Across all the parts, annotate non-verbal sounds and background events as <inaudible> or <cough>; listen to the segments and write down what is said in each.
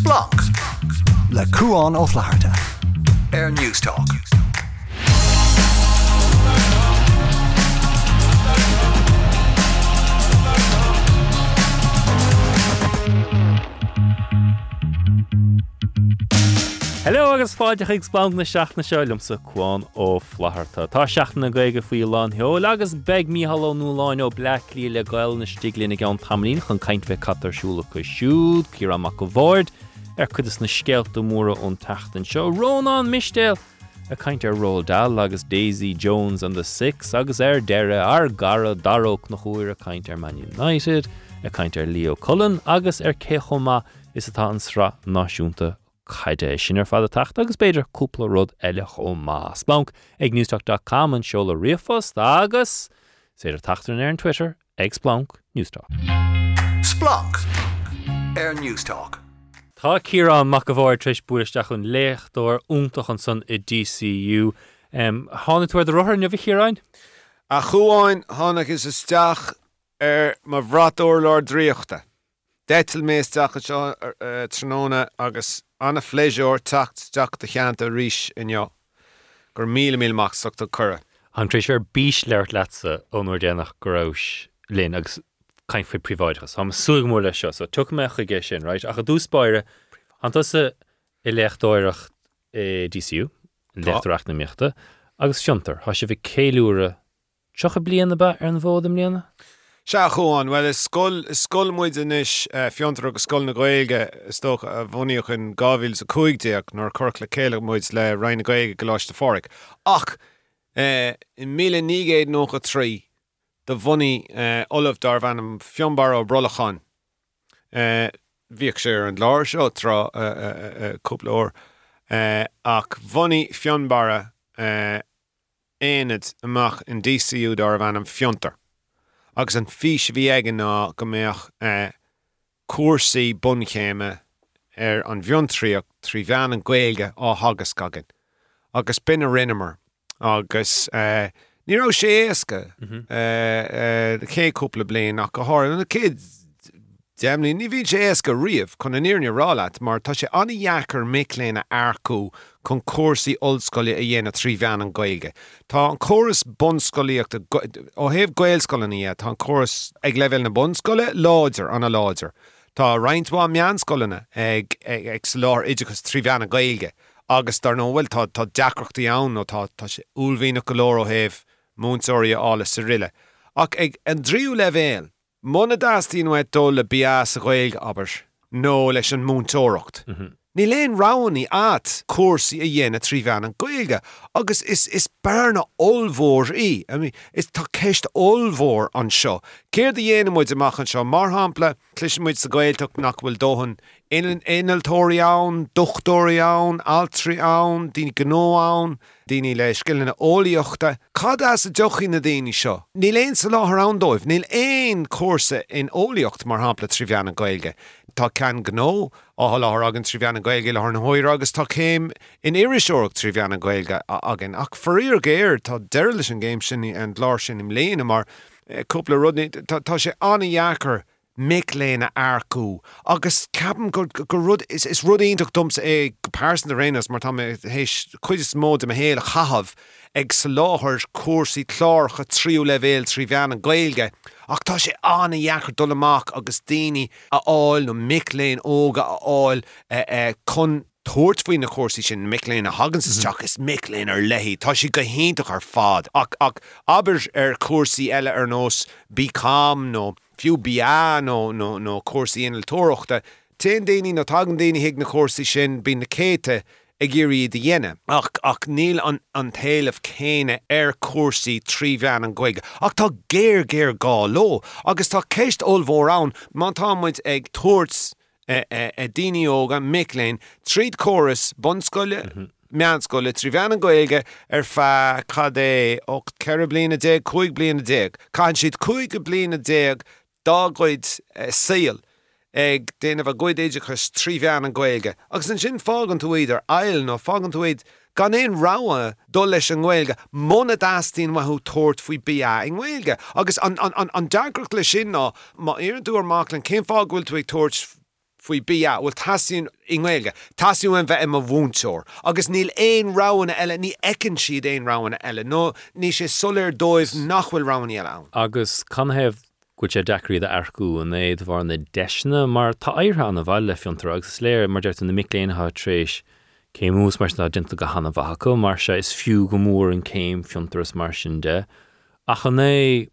Splunk le cuaán ó flaharta. Air Newstalk. Hello agus fáideach ag spang na seaachna selumm sa chuáin ó flaharta. Tá seaachna gaige faoi lá heol agus beg mí halló nóláin ó Blacklí le gail na stiglína g an tamlín chun caiint bheith catarsúla chu siúd, cí amach go bhórd ar chudas na scéalta móra ón tatan seo. Rónán mistéil a caiint ar Rodal agus Daisy Jones an the Six agus ar deire ar gara daróch na chuir a caiint ar Man United, a caiint ar Leo Cullen agus ar céchomma is atá an sra náisiúnta chaide sin ar fad tacht agus beidir cúpla rud eile ó más. Splánk ag newstalk.com an seola riomfos agus sé ar tatar ar an Twitter ag splánk Newstalk. Splunk Air Newstalk. Tá círa mac go bhir treéis buisteach chun léchtúir úntaach an san i DCU. Um, Hána tuair de rothir nebh chiráin? A chuáin tháinig is isteach ar má bhrátóir leir dríochta. Détil méisteach seo tróna agus anna fléisiúir tacht teach de cheanta ríis inneo gur mí míach soachta chura. An trééis ar bís leirt lesa ónúir déannach goráis lin agus caiin fao príváidechas. Tá suúgmór lei seo, so tu me chu gé sin, right? a chu dúspáire ananta sa i lechtdóireach DCU lechtreaach na agus siantar há sé bh céúre tucha blianana ba ar an bhdam líana? Se chuáin well is scoilmuid inis fiontar agus scol na goige sto a bhhaíoch an gáhíil sa chuigdeach nar chuch le céile muid le reinine goige goláiste fáric. Ach eh, in mí nígéad nó a trí de bhaní Olaf dar bhanam fionbar ó brolachan. Eh, Bhíoh sé an láir seo rá cúpla ór ach bhaní fionbara éad amach in DCú dar bhanam fiontar. agus an fís bhí aigen ná go méoch cuasaí bunchéime ar an bhiontriíoch trí bhean an ghilge á hagus gagan. agus bin a rinnemer agus ní sé éasca chéúpla blion ach go háir an kid Déimlí ní bhín sé éasca riamh chun an níorne rálaat, mar tá sé anheachar miléna aircú chun cuasaí oldscoile a dhéana trí bhean an gaige. Tá an choras bonscoíocht ó héobh gailscoí tá an choras ag na bonscoile láidir anna láidir. Tá reinintá meanscoilena ag ag lár idechas trí bheanna gaige. agus dar nóhfuil tá tá deachreachtaí ann ó tá tá sé úlhína go lór ó héh múnsóirí ála ag an dríú Mna dastíon bhaid dul le réig abers nó leis an múntóracht. Mhm. Ní léon raní at cuasaí a dhéana trí bhean an goige, agus is is bearna olmhór í, is tá ceist olmhór an seo. Céir de dhéana muid amach an seo. Mar hapla cluisimuid sa gailteach nach bhfuil inan inaltóí ann, dochtóí ann, altrí ann, dína gó ann, daoine le skillna ólíochta, Cad as a dochaí na daoine seo. Níl éon sa láth andóibh, níl éon cuasa in ólíocht mar hapla trí bheanna gailge. Tá cean gó á láth agan trí bheanna gaige le na hóir agus tá céim in iriseoach trí bheanna agan. Ach foríor géir tá deir leis an géim sin an lár sin im léana mar eh, cúpla rudní tá sé mic léna aircú agus go rud is is rudíonach dums é gopásan a rénas mar tá hééis chuidir mód am a chahabh ag sa láthir cuasaí chláircha tríú levéil trí bhean an gléilge. Ach tá sé anna dheachar dul amach agus daoine a áil nó miléon óga a áil chun tuairtfuoin na chósaí sin miléon a hagan sateach is miléon ar lehí, Tá si go héintach ar fád ach ach aber ar cuasaí eile ar nós nó fiú biá nó nó nó cuasaí inal tóireachta, té daoine nó tagan daoine hiag na chósaí sin bí na céte ag ggéirí de dhéine. Ach ach níl an, an talamh céine ar cuasaí trí bhean an goige. Er ach tá géir géir gá lo, agus tá ceist ómhór an má támuid ag tuairt daine óga miléin tríd choras bonscoile meanscoile trí bhean an goige ar fe cad é ó ce bliana dé chuig bliana déag. Cain siad chuig go bliana déag dágóid síl. ag déanamh a goidéide chus trí bhean an goilge. agus an sin fágan tú idir eil nó fágan túid gan éon ráha dul leis an ghilge mna dastíon wathú toirt faoi bí an ghilge. agus an deagracht le sin ná má éan dúar málan céim fághfuil tú ag toirt faoi bí bhfuil tasíún inhilge, Tasú an bheith im a bhúnseir, agus níl éon ráhanna eile ní ecinn siad éon ráhanna eile, nó ní sé solir dóibh nachhfuil ráhaí eile an. agus canhéh go sé deí a arcú an éiad bhar na deisna mar tá airhan a bhile fiontar agus léir mar deirta na miléonthe trééis cé mús mar na dinta go hanna bhacha mar se is fiú go mór an céim fiontaras mar sin de. A chu é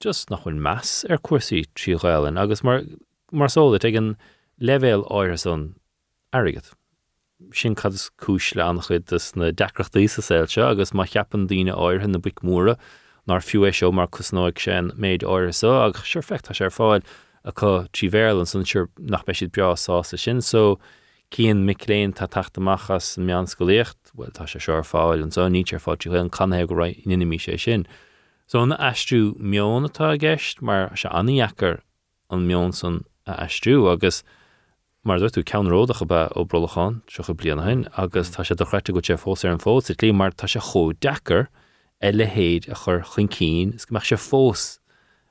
just nach chun meas ar cuasaí tríáilen agus mar mar sóla ag an levéil áir san agad. Sin cad cis le an chud na decrochttaí sa séilte agus má cheapan díine áirthe na buic móra nar fiú é seo mar cosnáid sin méid áirsa agus seir fechtta sé fáil a chu tríhélan san siir nach be siad breá sin so cían miléon tá taachtamachchas mean goléocht bhfuil tá sé seir fáil an so ní ar fáú an canhe go ra inimí sé sin. So na eistú meonnatá a gceist mar se aníheachar an meon san a eistú agus mar dúirú ceanródacha be ó brolachán se go bliana hain agus mm. tá sé do chreite go sé fós ar an fós lí mar tá se cho dechar e le a chur chun cín is go meach sé fós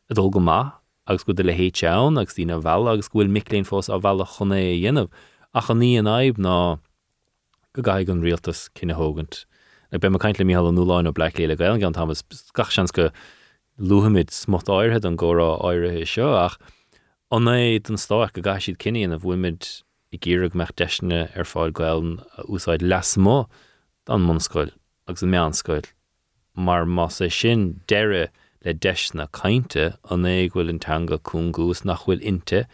a dul go má agus go de le héad teann agus tína bhela agus bhfuil milíonn fós a bhela chuna dhéanamh a chu ní an aib ná go gaig an rialtas cinenne hógant. ag be mar caiint le míhall an núláin ó Black léile gail an Thomas gach sean go luhamid smot áirhead an ggórá áirithe seo ach an é an stáach go ga siad cinean a bhfuimiid i ggéireh meach deisne ar fáil gailn úsáid las mó an mscoil agus an meanscoil. Mar más é sin deire le deisna caiinte an é bhfuil antanga cúngús nach bhfuil inte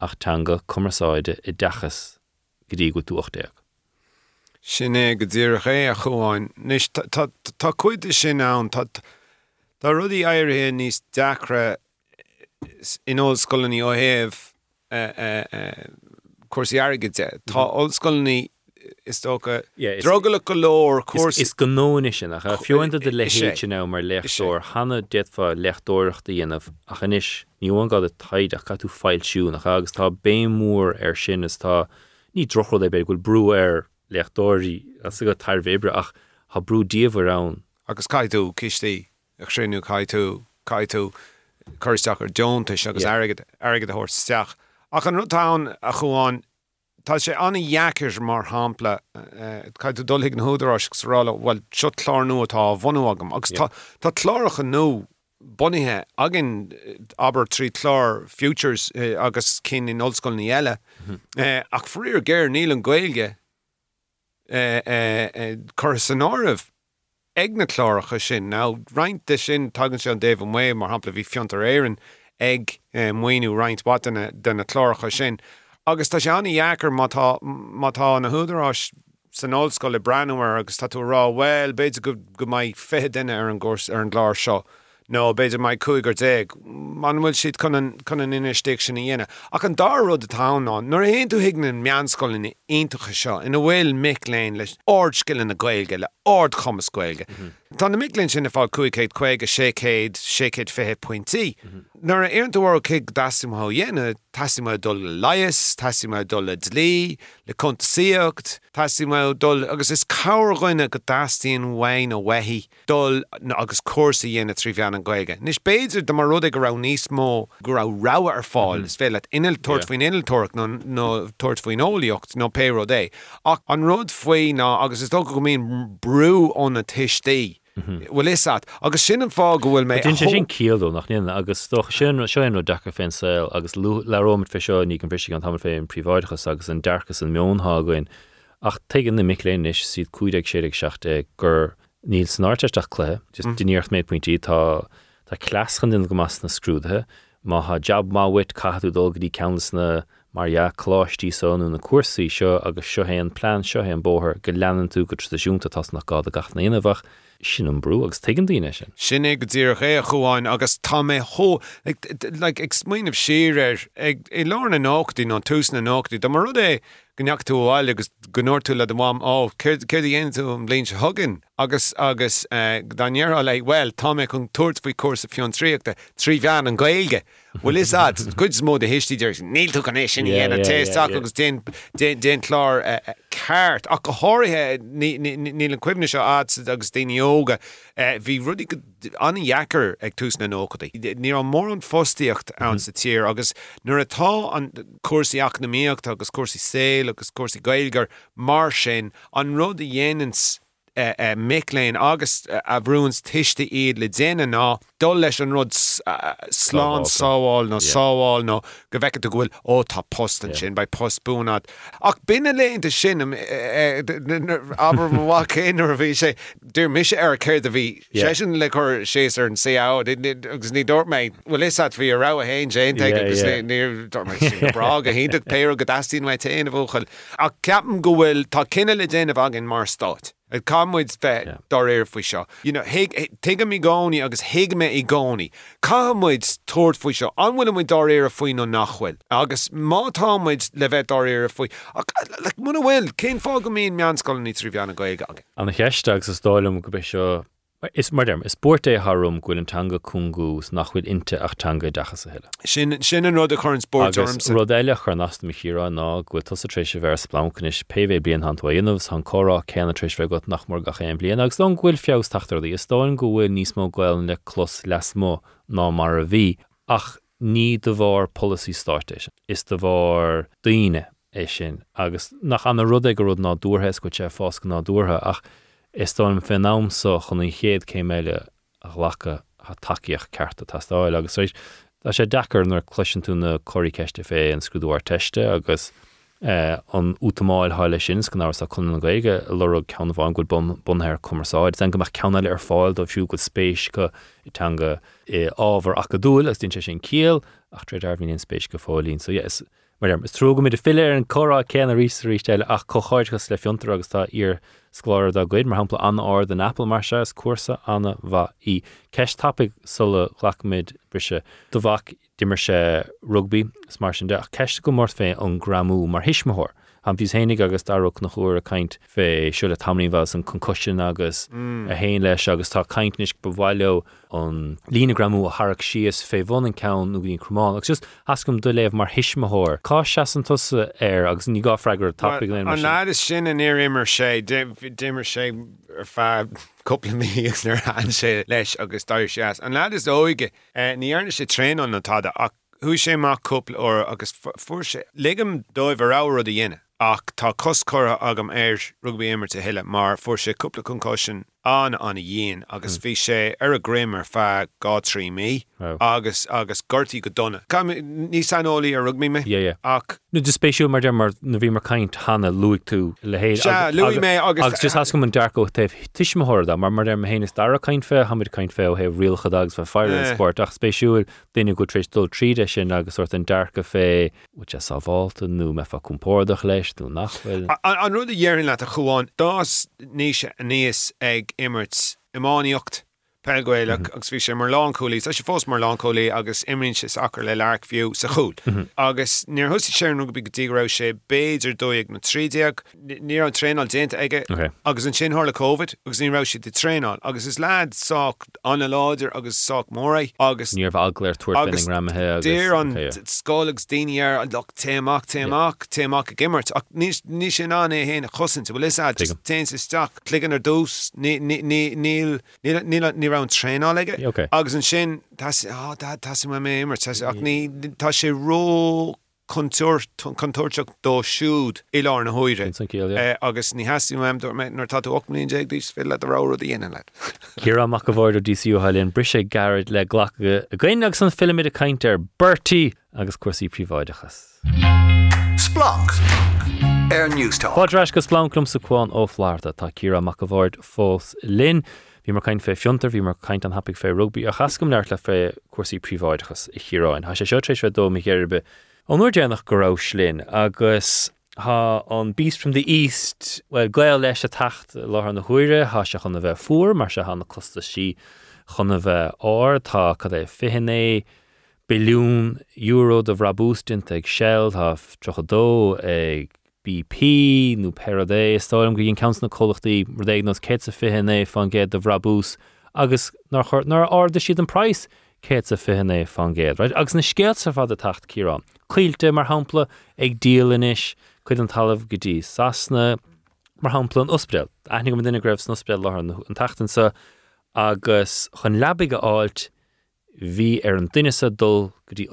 ach tanga commeráide i dechas go dtí go dúachtéag. Sinné go ddíach é a chuáin. Tá mhm. chuide sin an Tá rudí éirhé níos deacra in óscoilení ó héh cuasí aige Tá óscoilní is drogla go lór cuas Is go nóine sin a fiúanta de lehéite ná mar lechtúir hanna deadfa lechtúireachta dhéanamh a chanis níúan gá a taid a catú fáilisiún agus tá bémúór ar er sin is tá ní drocho é be goil brú ar er lechtdóirí as go tar bhébre ach ha brúdíomh rán. agus caiú cistí ag sinú caiú caiú chuisteach ar Johntas agus agad agad a thuirteach. Ach an rutáin a chuáin Tá sé anna dheair mar hápla eh, caiú dulhiigh an húdarrás rála bhfuil seo chlár nu atá bhhanú agam. Agus tá chláiricha nó bunithe agin eh, aber trí chlár futures eh, agus cin in olscoil ní eile. Mhm. Ach fríor géir níl an ghilge chu san ámh ag na chláiricha sin. Ná reininte sin tagann sé an déh mé mar hapla bhí fiontar éan ag muoinú reinint batna denna chláiricha sin. Agus tá sé anna dheacar mátá na húdarrás san óscoil le breanúir agus tá tú rá bhil beidir go go maiid fé duine ar an gcós ar an gláir seo. Nó beidir mai cuaiggur déag, man bhfuil siad chun an inisté sin dhéine. ach an dárród a táán nuair héon tú hiigna meanscoilin intucha seo ina bhfuil miléin leis ardskillan na gailge le ard chomascuilge. Mhm. Tá na milinn sin fá cuaicéid chuig a sécéid sécéid fé pointí. Mhm. Nuair a éarntúhar chuig dasimá dhéine taimime dul le laias, taimime dul le dlí, le contaíocht, taimime dul agus is cáhhaine go dastíon bhain ó wehí. Dul agus cuasa dhéana trí bhean an gaige. Nis béidir de mar rud go ra níos mó go ra ra ar fáil. Mhm. Is fé le inil tuairt faoin iniltóach nó tuairt faoin ólíocht nó péró é. ach an rud ná agus is do go mín brú ón na tiistíí. Mhm. bhfuil is agus sin an fá go bhfuil mé sé sin cíalú nach níon agus sin seanú decha féinsil agus leróid fe seo ní an brisí an tam fé an príváidechas agus an dearchas an mionnthgain ach tegan na miléis siad cuiideag séidir seachta gur níl snáirteach clé, just mm. duíocht méid pointí tá tá claschan in go mas na scrúdathe má ha jab má wit caú dul go dtí celas na mar ja chláistí sonú na cuasaí seo agus seohéan plán seohéan bóthir go leanan tú go tradiisiúnta tas nach gá a gach na inamhah sin an brú agus tegan daine sin. Sin ag go ddír é a chuáin agus tá mé thó ag smaoinmh siir ar ag i lána náchttaí nó túsna náchttaí, Tá mar rud é gneach tú bháil agus gonir tú le bhm á céir dhéana tú an blin se thugan agus agus eh, danéar le bhil tá mé chun tuairt faoi cuasa fion tríoachta trí bhean an gailge. Bhfuil is chud <laughs> mód a histíidir níl tú gan é sin dhéana téach agus dé chlár eh, eh, ceart go háirithe níl an cuiimne seo á agus daineoga hí rudí anheacar ag tús na nóchadaí. Ní an mór an fóstiíocht an sa tír agus nuair atá an cuasaíach na míocht agus cuasaí sé agus cuasaí gailgar mar sin an rud a dhéanans Eh, eh, miléin agus eh, a bhrúns tiiste iad le déine ná dul leis an rud sláán sáháil nó sáháil nó go bheice a bhfuil ó tá postan sin ba postbúnad. Ach binne léonnta sin aber bhá céanar a bhí sé dúr mis ar céir a bhí sé sin le chur séar an CA agus ní dúir méid bhfuil is bhí a ra a héin sé agus ní bra a hí <laughs> pe go dastín mai taana bhchail. A ceapan go bhfuil tá cinenne le déanamh agin mar stáit. Camuid fé dá éir faoi seo. tuige mí gáí agus hiigme i gáí. Camuid tuairt faoi seo anhfuil mu dá éar a faoin nó nachhfuil. agus mátámuid le bheith dá éar a faoi. le muna bhfuil cén fá go míon meanscoil ní trí bheanna go ag. Anna cheisteach sa stáilm go beh seo Is mar derm is sport é harm ghfuil antanga cungús nachfuil inte achtanga dechas a heile. Sin sin an rud a chun sport rud éile chu nas mi chirá ná go tusa trééis ver splancanis PV blion hanhainmhs an chorá céanna trééis bheith got nach mór gaché an blion agus don ghfuil fios tatar í stáin gohfuil níos mó ghil le clos les mó ná mar a bhí ach ní do bhar policy startation. Is. Do bhar daine é sin agus nach anna rud ag go rud ná dúrhes go sé fás ná dútha ach Is táim fé námsa chun í chéad cé méile a lecha a takeíoch ceartta tastáil agus rééis Tá sé dechar nar cluisian tú na choí ceiste fé an scrúdúir teiste agus eh, an útamáil háile sin go ná a chun gaige le cean bháin go bunthir cumaráid, an go mar ceanna ar fáil do fiú go spéis go itanga eh, ábhar a go dúil as dtín sé sin cíal ach tre darhíon spéis go fálín, so yes, mar is tróga mé de fiile ar an chorá céanna rí ríteile ach choáidgus le fiontar agus tá ar sláir a goid mar hapla an áir den Apple mar se cuasa anna bha í ceist tapig sulla chhlachmid brise do bhah dimmer sé rugbí mar sin de ceiste go mórt fé an gramú mar hisismathir. An bhís hénig agus darach nach chuair a caiint fé siúla tamníhil an concussion agus Mm. a héin leis agus tá caiintnis bhhaileo an línagramú a Harach sios fé bhn an cen nó gíon crumáin, agus just ascom do léh mar hisismathir. Cá se an tusa ar agus ní gá freigur tapig le An náid is sin an éar immer sé dimmer sé ar fe coppla mígus <laughs> nar an sé leis agus dair sé. An náid is óige níarne sé tréin an natáda ach thu sé má coppla ó agus fu sé ligam dóibh rá a dhéine. Ach tá coscóra agam air rugbí immer te heile mar fu sé cúpla concussion an an dhéon agus bhí sé ar a gréimar fe gá trí mí Wow. agus agus gortaí go donna. Cam ní sanolaí a rugmí me? Yeah, yeah. ach Nu de spéisiú mar mar na bhí mar caiint hanna luigh tú le héad Se, luigh mé agus- agus just hascom an dearco tah tiismthda mar mar mar héananas dar a caiint fé haid caiint fé heh rialchadagus fe fear Eh. sport ach spéisiúil duine go trééis dul tríide sin agus suirt an dearcha fé se sáháilta nó me fa compórdach leis tú nachfuil. An an rud a dhéann le a chuáin dás níise a níos ag immert imáíocht pegóile mm-hmm. agus bhí sé mar láncolí, Tá sé fós mar láncolí agus imrinn sé sacr le leach fiú sa chuúd. Mm-hmm. Agus níor thusa sé nu go dtírá sé béidir dóigh na trídeag ní an tréál dénta aige agus an sin hála COVID agus nírá si de tréál, agus is lead soach anna láidir agus soach móra agus Níor bh agléir tuair ramathe Déir an scólagus dainear an lech téach téach téach a gimmert. Ach ní sin an é héna chosint bhfuil is te sa staach cligan ar dús ní ní ran tréá leige Yeah, okay. agus an sin tá sé- á, tá tá sé mé immer ach ní tá sé ró conúirteach dó siúd i lá na hhuiire Sin cíal, yeah. Eh, agus ní heú mem nar tá 8 déag dís fi le a rá a dhéana le. Cíar amach go bhir DCú halíonn brise garad le ghlacha a gaiineach san filmid a caiint ar Bertí agus cuasaí príomháidechas. Splunk. Air News Talk. Fádreis go slálumm sa chuáin ó Flárta tá círa amach go bhhaid fós lin. Bhí mar caiin fé fiúntar, bhí mar caiint an hapig fé rugbí a chascom neir le fé cuasaí príomháidechas i chiráin. Tá sé seotrééis bheith dó chéirbe an nuair déannach gorá slin agus Tá an Beast from the East well gail leis a tacht le na huiire há se chuna bheith fuór mar se hána costa si chuna bheith áir tá cad é fihinné bilún euro de bhrabústint ag Shell tá trochadó ag BP nó Paradé stáim go cans na chochttaí mar d nos ce a fihinné fan géad de bhrabús agus nar nar áda price cé a fihanna fan right? agus na scéalt sa fad a tacht cirán. Cuilte mar hapla ag díalanis chuid an talamh gotí sasna mar hapla an ospreil. Anig go duine greibh an ospreil le an agus chun lebaig a áilt hí ar an duine dul gotí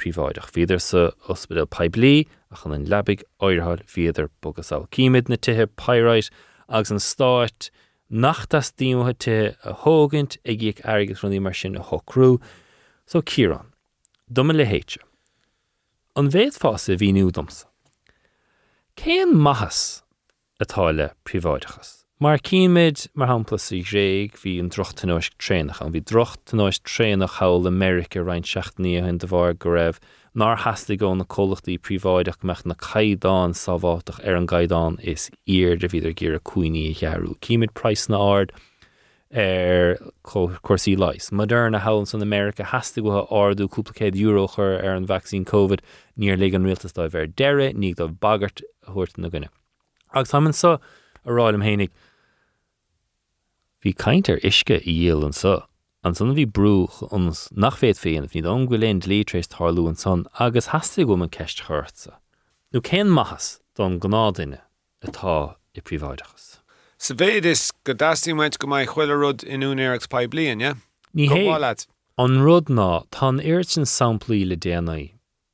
príváideach viidir sa ospedal peblií a chun an lebaig áirthil viidir bogus á cíimiid na tuthe pyráid agus an stáit nachtas díomthe te a thógant ag gíag agus runí mar sin so Kiran, dumme le héite. An bhéad fása híú domsa. Céan maithas atáile príváidechas. Mar cíimiid mar haplas í réig hí an drochttanáis trénach an bhí drochttanáis trénach hail America rein seaachní hen de bhar go raibh nar hasasta go na cholachtaí príváideach meach na caiidán sábháach ar an gaiidán is ar de bhíidir gur a cuioine chearú. Cíimiid price na ard ar cuasaí leis. Moderna hán san America hasasta go ardú cúplacéid eurochar ar an vaccín COVID níor le an rialtastáid bhar deire ní do bagart thuirt na gine. Agus tá sa aráilm hénig Bhí caiintear isce i dhéal an sa. An sanna bhí brúch ons nach féad féin ní an goléon létrééis thlú an san agus hasasta go an ceist chuirsa. nó cén maithas don gnádaine atá i príváidechas. Sa bhéad is go dasíhaint go maiid chuile rud inúnéach pe blion, ja? Ní hé an rud ná tá airt sin samplaí le déanaí,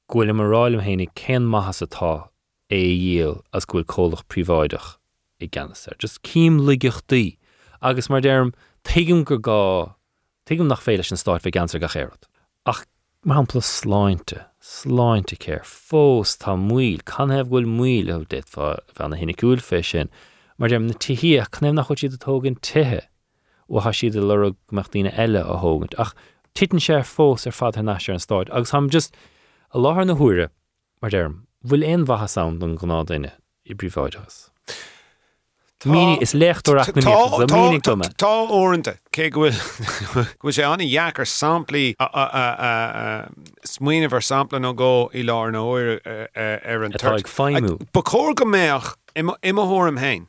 ghfuil marráilm hénig cén maithas atá é dhéal as ghfuil cólach príváideach i gceanasar. Just cím ligiochttaí agus mar derm tuigem gur gá tuigem nach féile an stáit fé ganar ga chéad. Ach mar sláinte, sláinte céir fós tá muil, can hebh bhfuil muil ó dit bhena hinna cúil fé sin, mar dem na tihí chnéim nach chuid siad atógann tuthe ó ha siad le meachtíine eile a hógant. ach titan sé fós ar fad náisiir an stáid, agus ham just a láthar na thuúre mar derm bhfuil éon bhatha sam don gná daine i bríomháideas. Mí is lechtúach mí go. Tá óanta cé bhfuil go sé anna dheachar samplaí smuoine bhar sampla nó go i lá nó óir ar an féimú. Ba chóir go méach imimethm hain.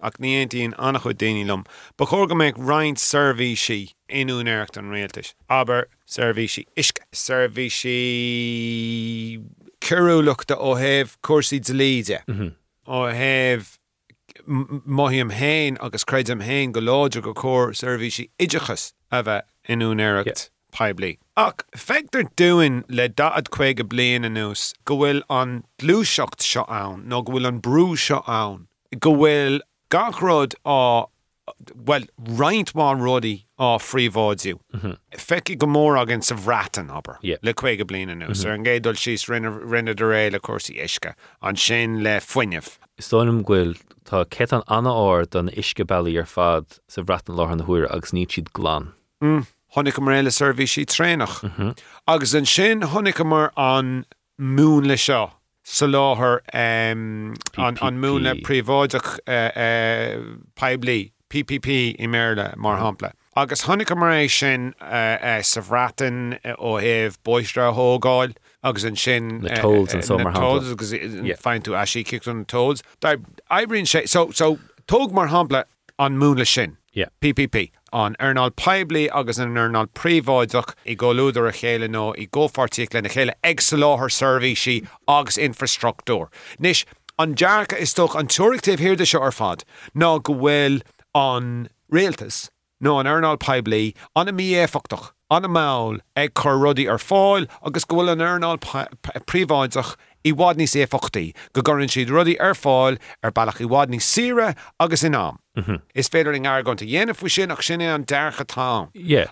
ach níontíon annach chu daine lom. Ba chóir go méid reinint serví si inúnéirecht an réaltais. Aber serví si isce serví si curúlaachta ó heh cuasaí de líide ó heh maihíam héin agus creidam héin go láidir go cór servisi idechas a bheith inúnéiret peblií. Ach feictar doin le daad chuige blian an nús, go bhfuil an glúseocht seo ann nó go bhfuil an brú seo ann. Go bhfuil gachród á well reinint má rudaí á fríomháidú. Feici go mór agin sa bhratan aber le chuige blian an nús mhm. ar an ggédul síos rinne rinne do ré le cuasaí isce an sin le foiineh. Istáim ghfuil Tá ce an anna áir don isce bailí ar fad sa bhratan láth an thuair agus ní siad glán. Mm, Honnig mar réile servií sí trénach. Agus an sin honnig mar an mún le seo. Sa láthair um, an, an múna príomháideach uh, uh, peblií PPP i méle mar hapla. Agus tháinig mar éis sin uh, sa bhratan ó héh boistra thógáil, agus an sin toads an uh, summer agus fein tú a sí kick an toads. Ibrin sé so so tóg mar hapla an múle sin. Yeah. PPP an arnál peblií agus an arnál príomháideach i ggóúidir a chéile nó i ggófartíic le na chéile ex láthir servíí agus infrastruktúr. Nis an dearcha is toch an tuairtíh hirde seo ar fad ná go bhfuil an réaltas nó an arnál peblií anna mí éfachtach anna máil ag chu rudaí ar fáil agus gohfuil an airnáil príomháideach i bhád ní éfachtaí, go gorann siad rudaí ar fáil ar bailach i bhád ní sire agus in ná. Is féidir in airgananta dhéanamh fu sin ach sinna an decha tá.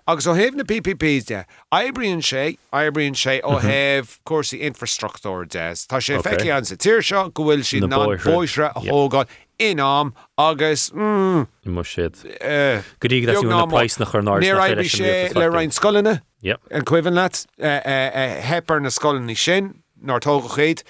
agus ó héh na PPPs de, Ebrion sé ebrion sé ó heh cuasaí infrastruktúr de. Tá sé feici an sa tíir seo go bhfuil si ná bóisre a thógáil inám agus mu siad Goí napáis nach eh, eh, eh, chu Ní sé le rein scoline an cuihann leat hepar na scolanní sin nar tóga chéad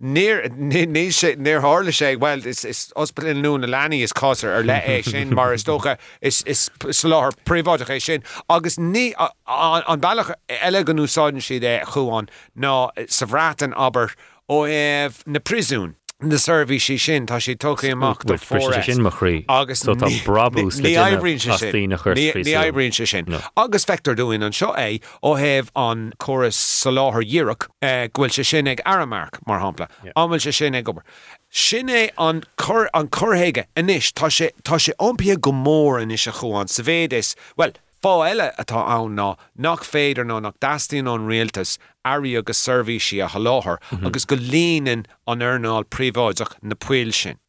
níor hála sé bhil is ospelin nún na leanaí is cosar ar le é sin mar is tócha is láthir príváideach é sin. Agus ní an bailach eile ganúsáin siad é chuáin ná sa bhrátan aber ó éh na prisún. Na service sí sin tá sé tócha amach Bhfuil freisin sin mo chrí. agus So tá ní- brabús ní- le ní duine aibríonn sé as sin. daoine chuir Ní- trí ní súil. aibríonn sé sin No. agus fector doin an seo é ó heh an choras sa láthair dhéireach eh, ghfuil se sin ag aramark mar hapla amfuil se sin ag gobar sin é an chur an chuthéige inis tá sé tá sé ompia go mór inis a chuáin sa bhéad well Fá eile atá ann ná nach féidir ná nach dastíon an réaltas airí agus servicí a haláthair mhm. agus go líanaan an airnáil príomháideach na puil sin.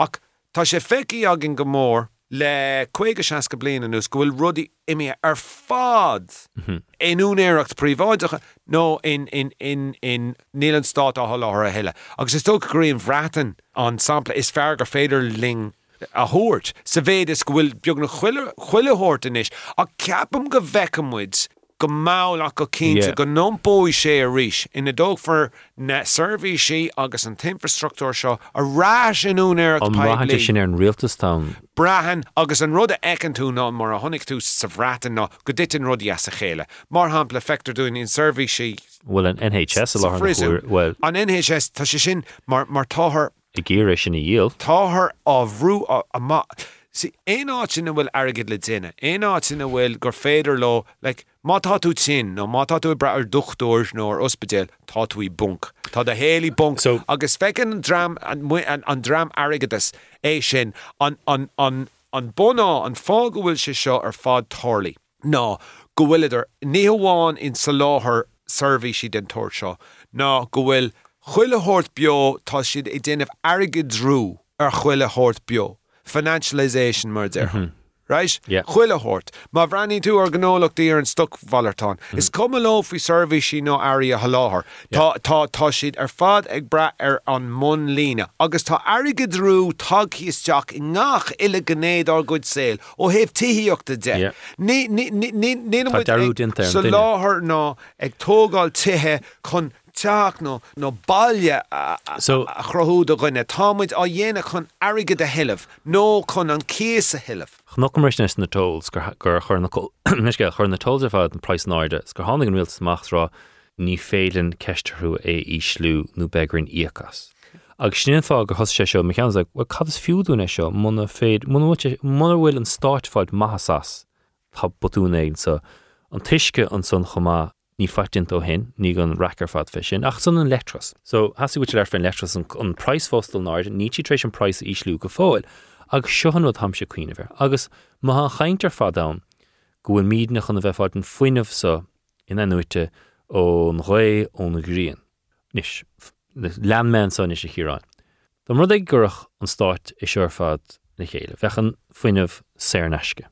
Ach tá sé feici agin go mór le chuige seas go bliana nús go bhfuil rudí imi ar fád mhm. inúnéireacht príomháidecha nó in in in in nílan stát á láthir a heile. agus is tó goíon bhreatan an sampla is fear gur féidir ling a thuirt sa bhéad is go bhfuil beag na chuilethirt inis a ceapam go bhecammuid go máach go cínta go nópóí sé a ríis. Ina dógfar na service sí agus an infrastruktúr seo a ráis inúnéir An ráhananta sin ar an rialtastá Brahan agus an rud a ecan tú ná mar a honnig tú sa bhreatan ná go dit an rudí a chéile. Mar hapla fector dún in service sí bhfuil an NHS a sa lá well. An NHS tá sé sin mar mar táthir i ggéir sin i díal. táthir á bhrú a- a má si é áit sin bhfuil agad le duine é áit sin bhfuil gur féidir lo le mátá tú sin nó mátá tú bre ar duchtúir nó ospedéil tá tú í bunk. Tá a hélí bunk. So- agus fecin an dram an, mu- an, an dram agadas é sin an an an an boná an fá go bhfuil se seo ar fád tolí ná go bhfuil idir níomháin in sa láthair servicesí den tuair seo. Ná go bhfuil chuile hort bio tá siad i déanamh aige drú ar chuile hort bio financialisation mar d mhm. Right? Yeah. Chuile hort. Má tú ar gnólach í ar an stoc Vallertán. Mhm. Is cum lo fao service sí nó airí a haláthair. Tá tá tá siad ar fad ag bra ar an mún lína. agus tá aige drú tagíisteach i ngach ile gnéad ar good saoil ó heh tííochtta de. Yeah. Ní ní ní ní ní Tá darú dinta ar an sa duine. láthair ná ag tógáil tuthe chun teach nó nó bailile a- a- So- a chrothú do gine támuid á dhéana chun aige de hiileh nó chun an céas a. Chnochmris na tolls gur chur na <clears throat> nisce chur na tolls ar fád an price náide, gur hánig an riil ní ceistarú é í slú nó íachas. Agus sin fá go hos sé seo me chean bh cad is fiúdúna seo muna féad muna bhfuil an stáitfáid maithasas tá sa an tuisce an son chomá ní fatint ó hen ní an rackar fad fisin ach san an letras. So hasí go ar fin letras an, an price fóstal náid ní trééis an price íslú go fáil agus seohanú ham se cuioine bhar. agus má an chaintar fadám go bhfuil míad nach chun a bheith fád an foiinemh sa ina nuite ón ré ón gríon. Nis lemen san is sé hirán. Tá rud ag gurach an stáit i seir fad na chéile, fechan foiinemh séneisce.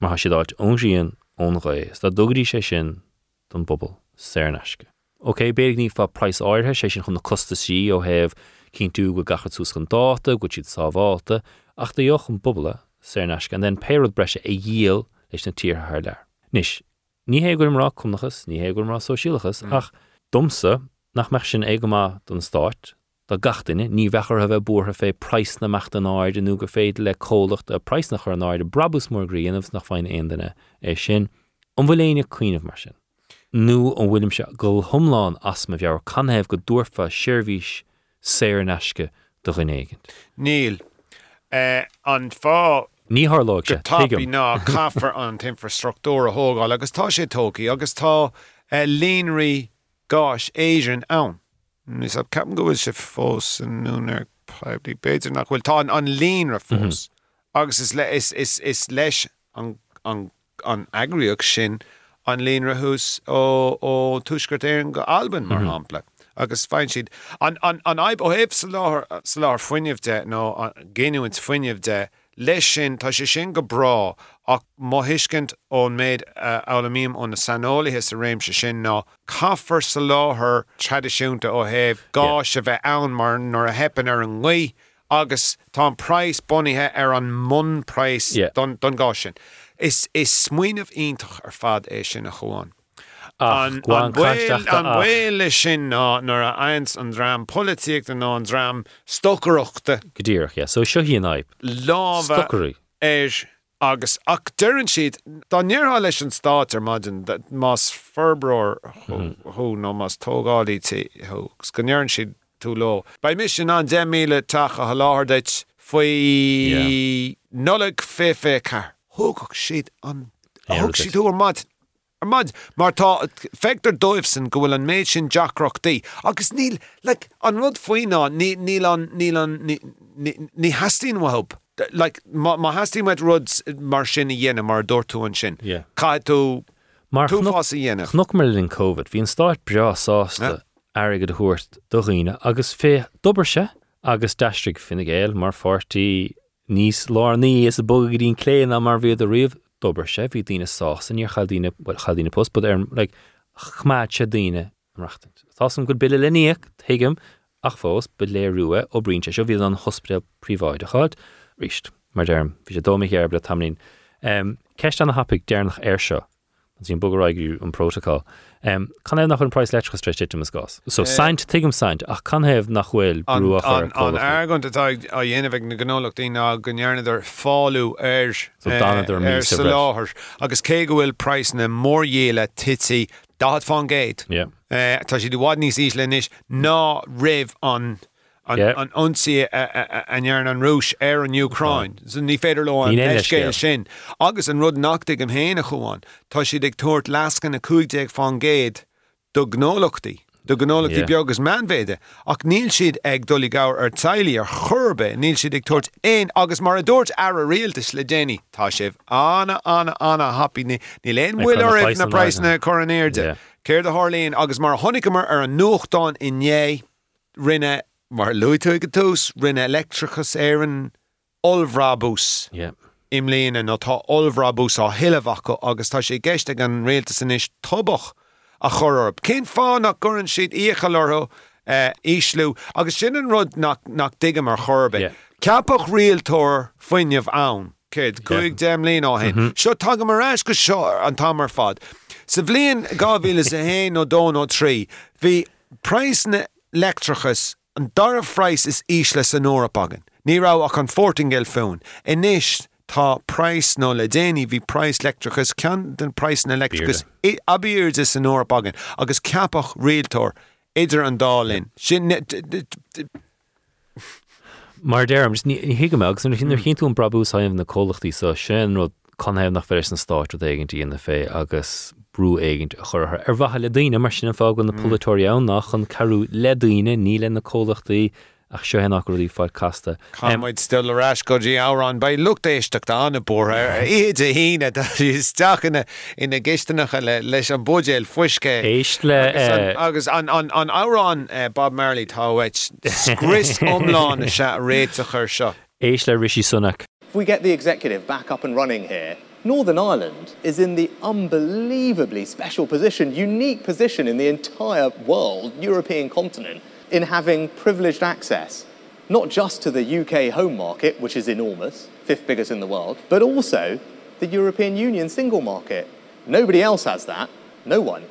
Mar ha sidáit ónríon ón ré, Tá dogadí sé sin don bobbal séneisce. Ok, béag ní fá price áirthe sé sin chun na costa sí ó heh cinn tú go gachar túús an dáta, go siad sáháta, ach de joch an bobbala séneisce, an den péad breise é díal leis na tír th leir. Nis, ní hé gur rá cumnachas, ní hé gur rá sosialachas, mm. ach domsa nach me sin ige má don stáit, Tá gatainine ní bhechar a bheith bútha fé price na meachta náid anú go féad le cólacht a price nach chu náid a brabus mór gríanamh nach fáin aondaine é sin an bhfuléine cuioineh mar sin. Nó an bhfuilim se go thomláin asma bhear canhéh go dúrfa seirbhís séneisce do chunéigent. Níl eh, an fá Ní th lá go tapí ná <laughs> caafar an infrastruktúr a thógáil agus tá sé tóki agus tá eh, líonraí gáis éan ann. Nís a ceapan gohfuil se fós an núnar pebí beidir nach bhfuil tá an- líonra fós. agus is, le, is, is, is leis an, an, sin Mhm. an líonra hús ó ó tuisgurt éan go Albban mar hapla. agus féin siad an, aib ó héh sa láthir foiineh de nó géúint foiineh de leis sin tá sé sin go brá ach má hiiscint ón méid álamím uh, ón na sanolaithe sa réimse sin ná caafar sa láthair tradiisiúnta ó héh gá se bheith ann mar nar a hepan ar an ngí agus tá an price bunithe ar an mun price don, don gá sin. Is, is smuoineh ítach ar fad é sin a chuáin. an an bhfuil an bhfuile sin ná nar a eins an drám politíocht an ná an drám stocaroachta Godíach, yeah. so seo hí an aib. Stocarí. éir agus ach dean siad Tá níorá leis an státar maidin más ferbroir thu mhm. nó más tógáí gus gonéann siad tú lo. Bei mis sin an 10 míle tacha a láhardeit faoi noleg féfé car. Thugach siad an thug si tú ar mad. Ar mad mar tá fetar dóibhsan go bhfuil an méid sin Jackrochtaí. agus níl le an rud faoiná níl an níl an ní hastín wahab. Like, má má hastín met ruds mar sin i dhéana mar dúirtú an sin. Yeah. Cai tú Mar tú chnoc- fás a dhéanamh. chnoc mar in COVID, hí an stáit breá sásta aige de thuirt do riine agus fé dobar se agus deistrig éil mar fortí níos lá ní is a bog dín léan a mar bhéad a riomh dobar se hí dína sásan ar chadíine chadíine post, bud ar le chmáid se díine amreachtant. Tásam go bille leníoach tuigem ach fós be léirúe ó brínte seo bhí an hospital príváid a chad ríist mar derm hí sé dómich ar ble tamlín. Ceist an hapig déarnach air seo sín bugaráigú an protocol. Um, can éh nach an price leitcha streite mas gás. So seint tuigem seint ach can héh nach bhfuil brú an- an airgan atá a dhéanamh na gnálacht í ná gnearnadidir fáú air So dánadar mí sa sa bhreis. láthir agus cé go bhfuil price na mór dhéile tití dahad géad. Yeah. Eh, Tá si bhád níos ís lenis ná rih an an Yeah. an onsaí anhearan an rúis ar an Ucrain. So ní féidir le an leiscéil sin. Agus an rud nachtaigh am héna chuáin, Tá si ag tuairt lascan na cuaigdeag fá géad do gnólachtaí. Do gnólachtaí Yeah. beaggus manvéide ach níl siad ag dulí gair ar er tailí ar churbe, níl siad ag tuairt éon agus mar a dúirt ar a réaltas le déine Tá sibh anna anna anna happy ní ní léon Ag bhfuil ar price na an price na láithne. coronéirde. Yeah. Céir de Harlíonn agus mar honigmar ar an nóchtán inné rinne mar luú go túús rinne electrachas an olhrabús Yeah. im léana nó tá olhrabús á hiilehacha agus tá sé gceiste an réalta san is tubach a chorb. Cén fá nach gorann siad íchalortho íslú agus sin an rud nach nach digam mar chorbe. Yeah. Ceapach rialtóir foiineh ann. Céid goig déim líon á hen. Seo tag go seo an tamar fad. Sa bblion gáhíle a ó dó ó trí, hí preis na lectrachas an dar freis is ísle san nórapagan. Ní rá ach an fortingel fún. Inis tá preis nó le déanaine hí preis lectrachas cean den preis na lectrachas abíir is san nórapagan agus ceapach réaltóir idir an dálinn. Sin Mar derm hiige me agus hin chin tún brabú saimh na cólachtaí sa sin rud chuhéh nach feris an stáit eigentí in fé agus brú eigent chutha ar bhathe le daine mar sin fágan na polytóán nach an carú le daine ní le na cólachtaí ach seo nach ruí fáil casta. Chaid still arás go dí árán ba luchtéisteach anna bór iad a híine stachanna ina gistanacha le leis an budéil fuisce. Éist le eh, agus an an an árán eh, Bob Marley táhaid scris <laughs> omláin a se réite seo. éis le Rishi Sunak. If we get the executive back up and running here, Northern Ireland is in the unbelievably special position, unique position in the entire world, European continent, in having privileged access, not just to the UK home market, which is enormous, fifth biggest in the world, but also the European Union single market. Nobody else has that. No one.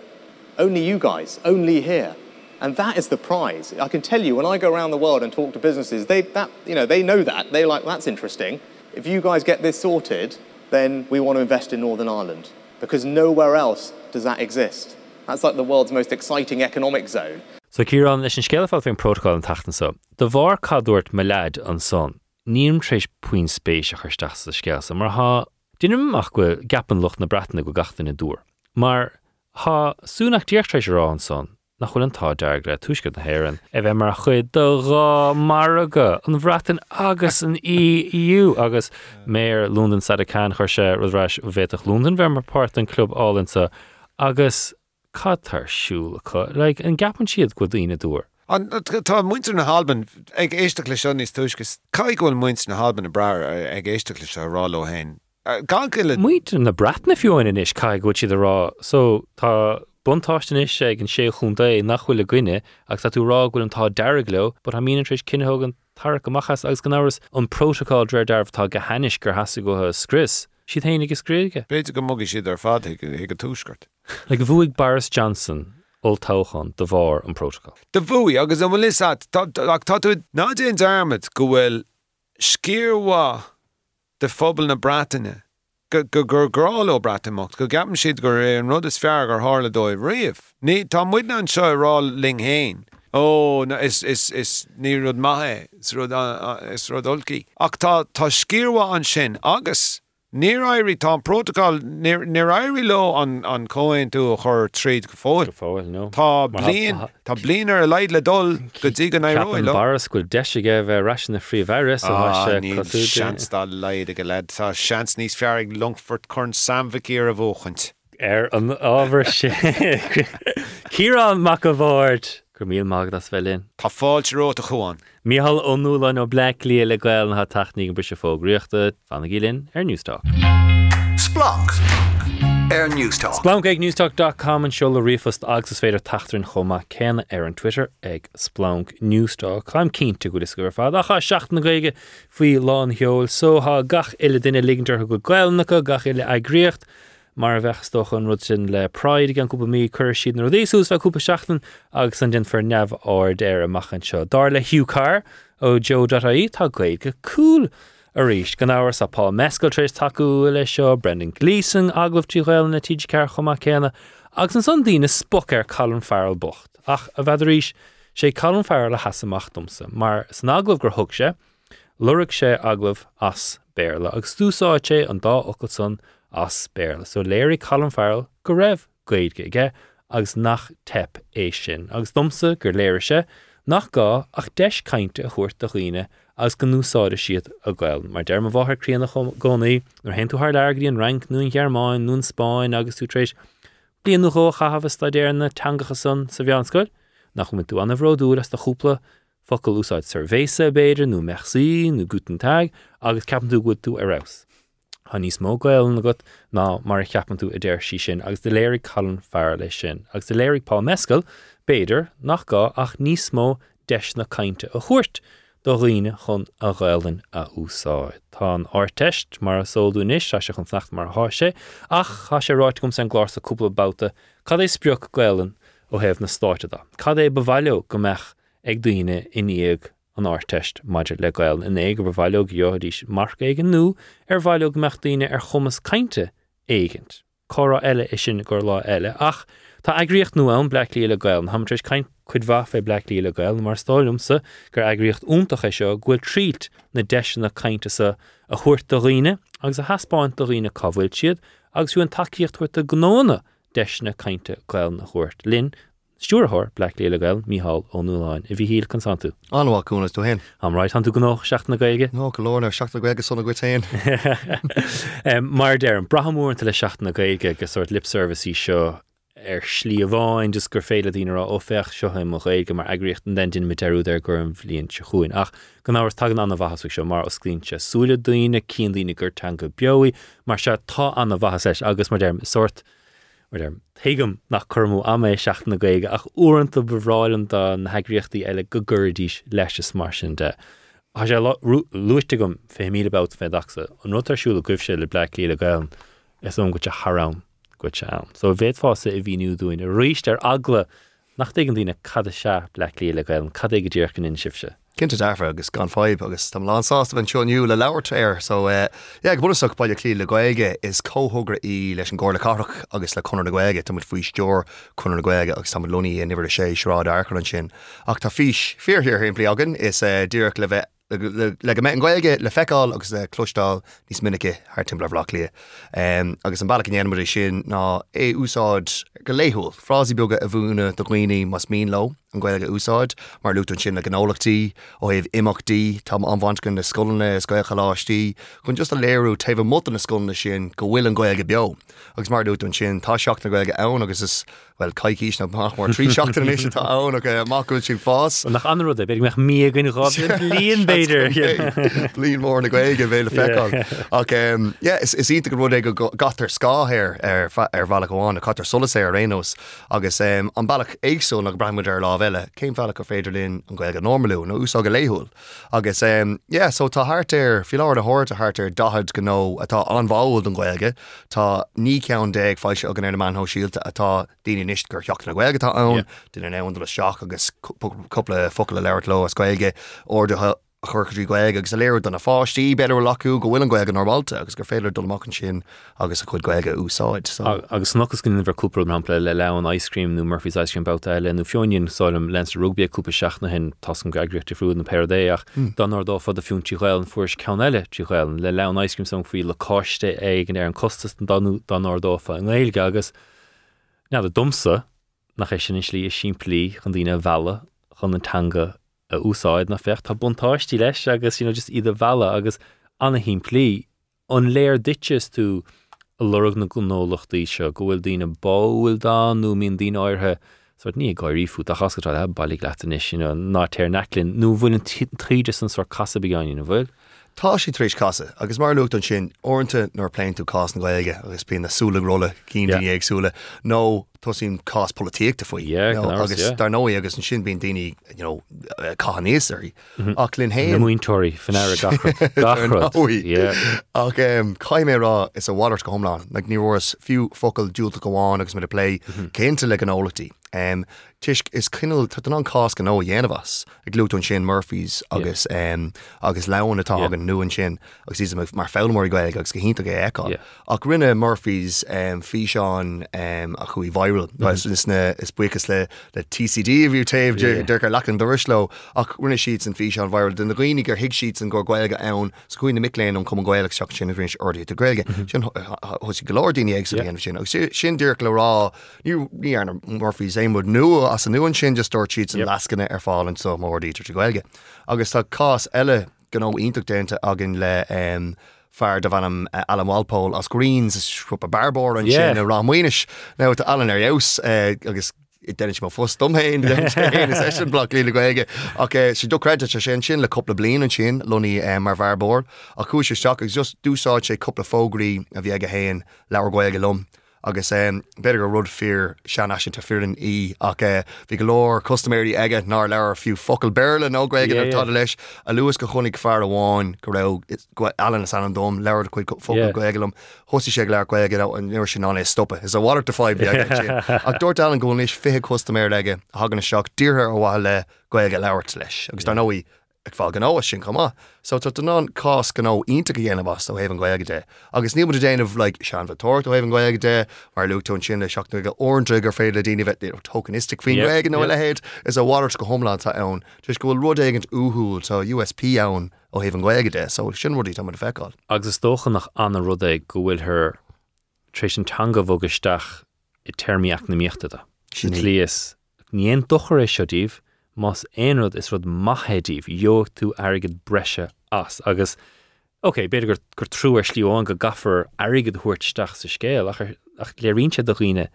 Only you guys, only here. And that is the prize. I can tell you, when I go around the world and talk to businesses, they, that, you know, they know that. They're like, that's interesting. If you guys get this sorted, then we want to invest in Northern Ireland. Because nowhere else does that exist. That's like the world's most exciting economic zone. So Kieran leis an scéalfáil fon protocol an tatan so. De bhar cadúirt me leid an son, níam trééis puin spéis a chuisteach sa scéasa, mar ha dunim ach go gapan lucht na go gatain dúr. Mar ha súnach díochttrééis rá an son, nach chuil an tá deag tuisce na héan, a bheith mar chuid do rá marga an bhreatan agus an EU agus méir Lúndan sa can chuir sé ruráis bhéach Lúndan bhe mar páirt an club álinsa agus catar siúla chu, le an gapan siad go dtíine dúr. An uh, tá muintear na Halban ag éisteach le seo níos tuisgus cai gohfuil muint na Halban na brair ag éisteach le se ráló hain. Uh, Gaile Muid na bratna fiúin in is cai go siad rá, so tá buntáistin is sé an sé chun dé nachhfuil a gine ag tá tú rá bhfuil an tá deirgló, but ha mína trééis cinnegan tar goachchas agus gan áras an protocol dre darmh tá go hanis gur hasú go scris. Si héana go scríige. béidir go mugí siad ar fad ag go túisgurt. Le go bhuaigh Boris Johnson ó táchan do bhar an protocol. De bhuaí agus an is ach tá tú ná déon darmad go bhfuil scíorhá de fphobal na bratainine gur gráil ó bratamocht, go gapan siad gur é an rud is fear gur hála dóibh riamh. Ní tá muidna an seo rá ling héin. Ó na is is is ní rud maithe is rud a- a- is rud olcaí. Ach tá tá scíorha an sin agus níor éirí tá an protocol níor éirí lo an an cóin tú a chur tríd go fóil. fáil nó Tá blion ha- Tá blian ar a leid le dul go dtí an éróil Capan baras goil deise ge bheith rasin ah, na fríomhheiras ní seanstá leid go le Tá seans níos fearig Longfort chun samhaíar a bhchant. ar er, an ábhar sé <laughs> Círán mac a gur míl mag as bhelinn. Tá fáilte ró a chuáin. Míhall ónúlain ó Black lí le gail na taní an brise fógriíochtta fanna gilinn ar Newstalk. Splunk. Air News Talk. Splunk ag newstalk.com an seola rifast agus is féidir tatarn choma cena ar an Twitter ag Splunk Newstalk. Chaim cínta go is gur fád acha seach na gaige faoi lán heol so ha gach ile duine ligantar go gailnacha gach ile agréocht mar a bheitstoch an rud sin le Pride gan cúpa mí chur siad nó réús bheith cúpa seachtain agus san din for nef áir déir amachchan seo. Dar le Hugh Carr ó Joe.í tá gaid go cool a ríis gan áhar sa Paul Mescal trééis taú le seo Brendan Gleeson aglah tíhil na tiidir ceir chumá céna agus an san dína spoc Colin Farrell bocht ach a bheit ríis sé Colin Farrell le hasamach domsa mar san aglah gur thug sé Luric sé aglah as béle agus dúsáid sé an dá ocail san as béle so léir Colin Farrell go raibh gaidge agus nach tep é sin. Agus domsa gur léir se nach gá ach deis caiinte a chuirt a chuoine agus go núsáide siad a gháil. Mar derrma bhthir críanana gcónaí nar hen tú th legaí an rank nún Gearmáin nún Spáin agus tú trééis Bíon nó chahabh stadéir na teangacha san sa bheanscoil nach mu tú anna bhróú as de chúpla focail úsáid cervésa béidir nó mechaí nó guten tag agus ceapan tú go tú arás. Tá níos mó gail na go ná mar ceapan tú a d déir sí sin agus de léir callan fear lei sin, agus de léir pá mescail béidir nach gá ach níos mó deis na caiinte a chuirt do riine chun a ghailan a úsáid. Tá an áteist mar a sóú níos se se chun flecht mar háise ach cha sé ráit gom san glás a cúpla bouta cad é spreoch gailan ó hebh na stáiteada. Cad é bhhaileo go meach ag daine iníag an áteist maidir le gail in éige bar bhaileog joodís mar éigen nó ar bhaileog meach daine ar chumas cainte éigent. Chora eile is sin gur lá eile ach Tá agriocht nu an Black líle gail hamtris caiin chud bha fé Black líle gail mar stáilumsa gur agriocht úntacha seo ghfuil tríd na deisina caiintesa a chuirt do riine agus a haspáint do riine cabhfuil siad agus bú an takeíocht chuirt a gnána deisna caiinte gail na chuirt. Lin stúrthir Black líle gail míhall ó núláin i bhí híl consantu. Anhá cúnas tú hen. Am ráid tú gnách seach na gaige? nó go lóna seach goige sonna go tain. Mar der an brahamúint le seach na gaige gus sort lip service í seo ar slí a bháin just gur féile dtíine er ó fech seoim mo réige mar agriocht an den mit derú ar gur an bhlíonn se chuin ach gan áhar tag an bhas seo mar os clínse súla daoine cían lína gur tan go mar se tá an bhas leis agus mar derm sort mar derm tuigem nach chumú amé seach na gaige ach uanta bhráilm da na hegriochttaí eile go gurdíis leis mar sin de. Tá sé luiste gom fé míbát fédachsa an sé le Black líle gailn is ón go te harám go an. So bhéad fása i bhíú dúin a ríist ar agla nach an dtíine cad se Black líle gailn cad in. Cinnte defa agus gan fáib agus tam lásásta an seoú le leabhart air, so uh, ag buach bailile clí le gaige is cóthgra í leis an ggóla carach agus le chunar na gaige tá faoi steor chunar na gaige agus tam loní a nihar sé srád aircan an sin. Ach tá fís fearhirir himplí agan is uh, ddíach le bheith le go an ghilge le feáil agus uh, le clústáil níos minice th timp lehlália. Um, agus an bailach an éanamid sin ná é úsáid go léúil, frásí buga a bhúna do gcuoine mas mí lo an ghilge úsáid, mar luún sin le gnálachttaí ó éh imachtaí tá anhaintcin na scolanna scoilcha látí, chun just a léirú taobh mu na scolanna sin go bhfuil an ghilge beo. agus mar dúún sin tá seach na ghilge ann agus is well caiicís na mar trí seachtain is tá ann agus máúil sin fás. nach an rud beidir meach mí gin rá líon beidir Blíon mór na gaige bhéle feáil. is is ínta go rud é go gatar scáthir ar bhela goháin a catar solas é rénos agus an bailach éagsú nach bremuid ar lá bheile, céim fellach go féidirlín an ghilge normalú nó úsá go léúil. agus um, yeah, so tá háartir fi láir a háirt a háartir dahad go nó atá anmháil an ghilge Tá ní cean déag fáilte a gan man síílte atá daine níist gur teach na ghilgetá ann, Duna éhain le seach agus coppla focail le leir lo a scoilge ó a churchaí goig agus a léir donna fátí beidir lacu go bhfuil an goig an normalta agus gur féidir doach an sin agus a chud goige úsáid. A- agus nachgus gin bhar cúpla hapla le le an icecream nó Murphy's ice cream bouta eile nó fionin sáilm lens rugbe cúpa seachna hen tas an gagreachta frúd na perdéach hmm. don ar dá fad a fiún tíáil an fuair cean eile le le an icecream san faoi le cáiste ag an ar an costas an don ardófa an éilge agus ne a domsa nach é sin is slí siimplíí chun dtíine bhela chun antanga a úsáid na fecht tá buntáistí leis agus you know, just iad bhela agus anna hín plí an léir ditches tú a lurug na go nólachtaí seo gohfuil dína báhfuil dá nó mín dín áirthe sort ní gaiirí fút a chascatá le bailí letanis sin ná téir neclinn nó bhfuin tríide san sort casa beáin na bhfuil. Tá sí tríéis casa, agus mar lucht an sin orintanta nar plein tú cá na gaige agus bí nasúla rolla cí agsúla nó tosím cás politíachta faoi Yeah, can ours, agus yeah. dar nóí agus an sin bíon daoine cahanéirí ach linn Na héin muintóirí fan air <laughs> gachrod. nóí. Yeah. ach um, caiim mé rá is a waters go homláán, le ní bhras fiú focail dúlta goháin agus me a lé cénta le an ólachtaí. Um, Tuis is cinál tá an cás gan nó dhéanamhas ag glúún sin Murphys agus um, agus lehan atá Yeah. an nuan sin agus sí mar fellmór goil agus go hinnta go eá. Yeah. ach rinne Murphys um, fi seán um, a chuí viral Mhm. is na is buchas le le TCD a bhú taobh Yeah. deir lechan dorislo ach rinne sheets an fi seán viral den roioine gur hiig sheets an gur goilge ann sa chuoine miléin an cum goilach seach sin rins ordaí a gréige Mhm. sin hosí golódaine ag sin agus si- sin dúir le rá ní ní ar Murphys éimú nu as an nuan sin just store sheets an Yep. lascanna ar fáin so mórdí te goilge agus tá cás eile gan ó intach dénta agin le um, fear do bhanam uh, Alan Walpole as Greens is shrúp a barbór an Yeah. sin a rámhaoinis ná tá Alan ar jous uh, agus i den má fust domhéin is sin bla líle goige ach si do credit se sin sin le coppla blin an sin loní um, mar bharbór a chúis se seach just dúsáid sé coppla fógraí a bhí aige héin leabhar goige lom. Agus um, beidir go rud fear sean sin tá fearan í ach uh, bhí go leir customéirí aige ná leir fiú focail beirle nógréige Yeah, yeah, tá leis. A luas go chonig fear amháin go raibh Allan san an dom leir chuig focail Yeah. goigelum hosí sé leir goige an nuir sin an é stoppe. Is a water to five <laughs> ach dúirt Allan gúnis fi customéir aige hagan na seach dtíirthe ó bhil le goige leirt leis. Agus tar nóí ag fá gan áha sin comá. So tá den ná cás gan ó ínta go dhéanamh ó héhann goige dé. agus ní déanamh le sean bhtóir ó héhann goige dé mar luún sin le seachna go orintú gur féile daine bheith tokenistic fin Yep, goige nó yep. le héad is a water go homlá tá ann. Tus go bhfuil rud éigent úhúil tá USP ann ó héhann goige dé, so sin rudí tá feáil. agus is dócha nach anna rud é go bhfuil thir trééis an tanga bhgusteach i termíach na míochtada. Sin lías níon dochar é seodíh más éonrad is rud maithedíh joog tú agad breise as agus Oké, beidir gur gur trúir slíáin go gafar agad thuirteach sa scéal ach léirínse do chuoine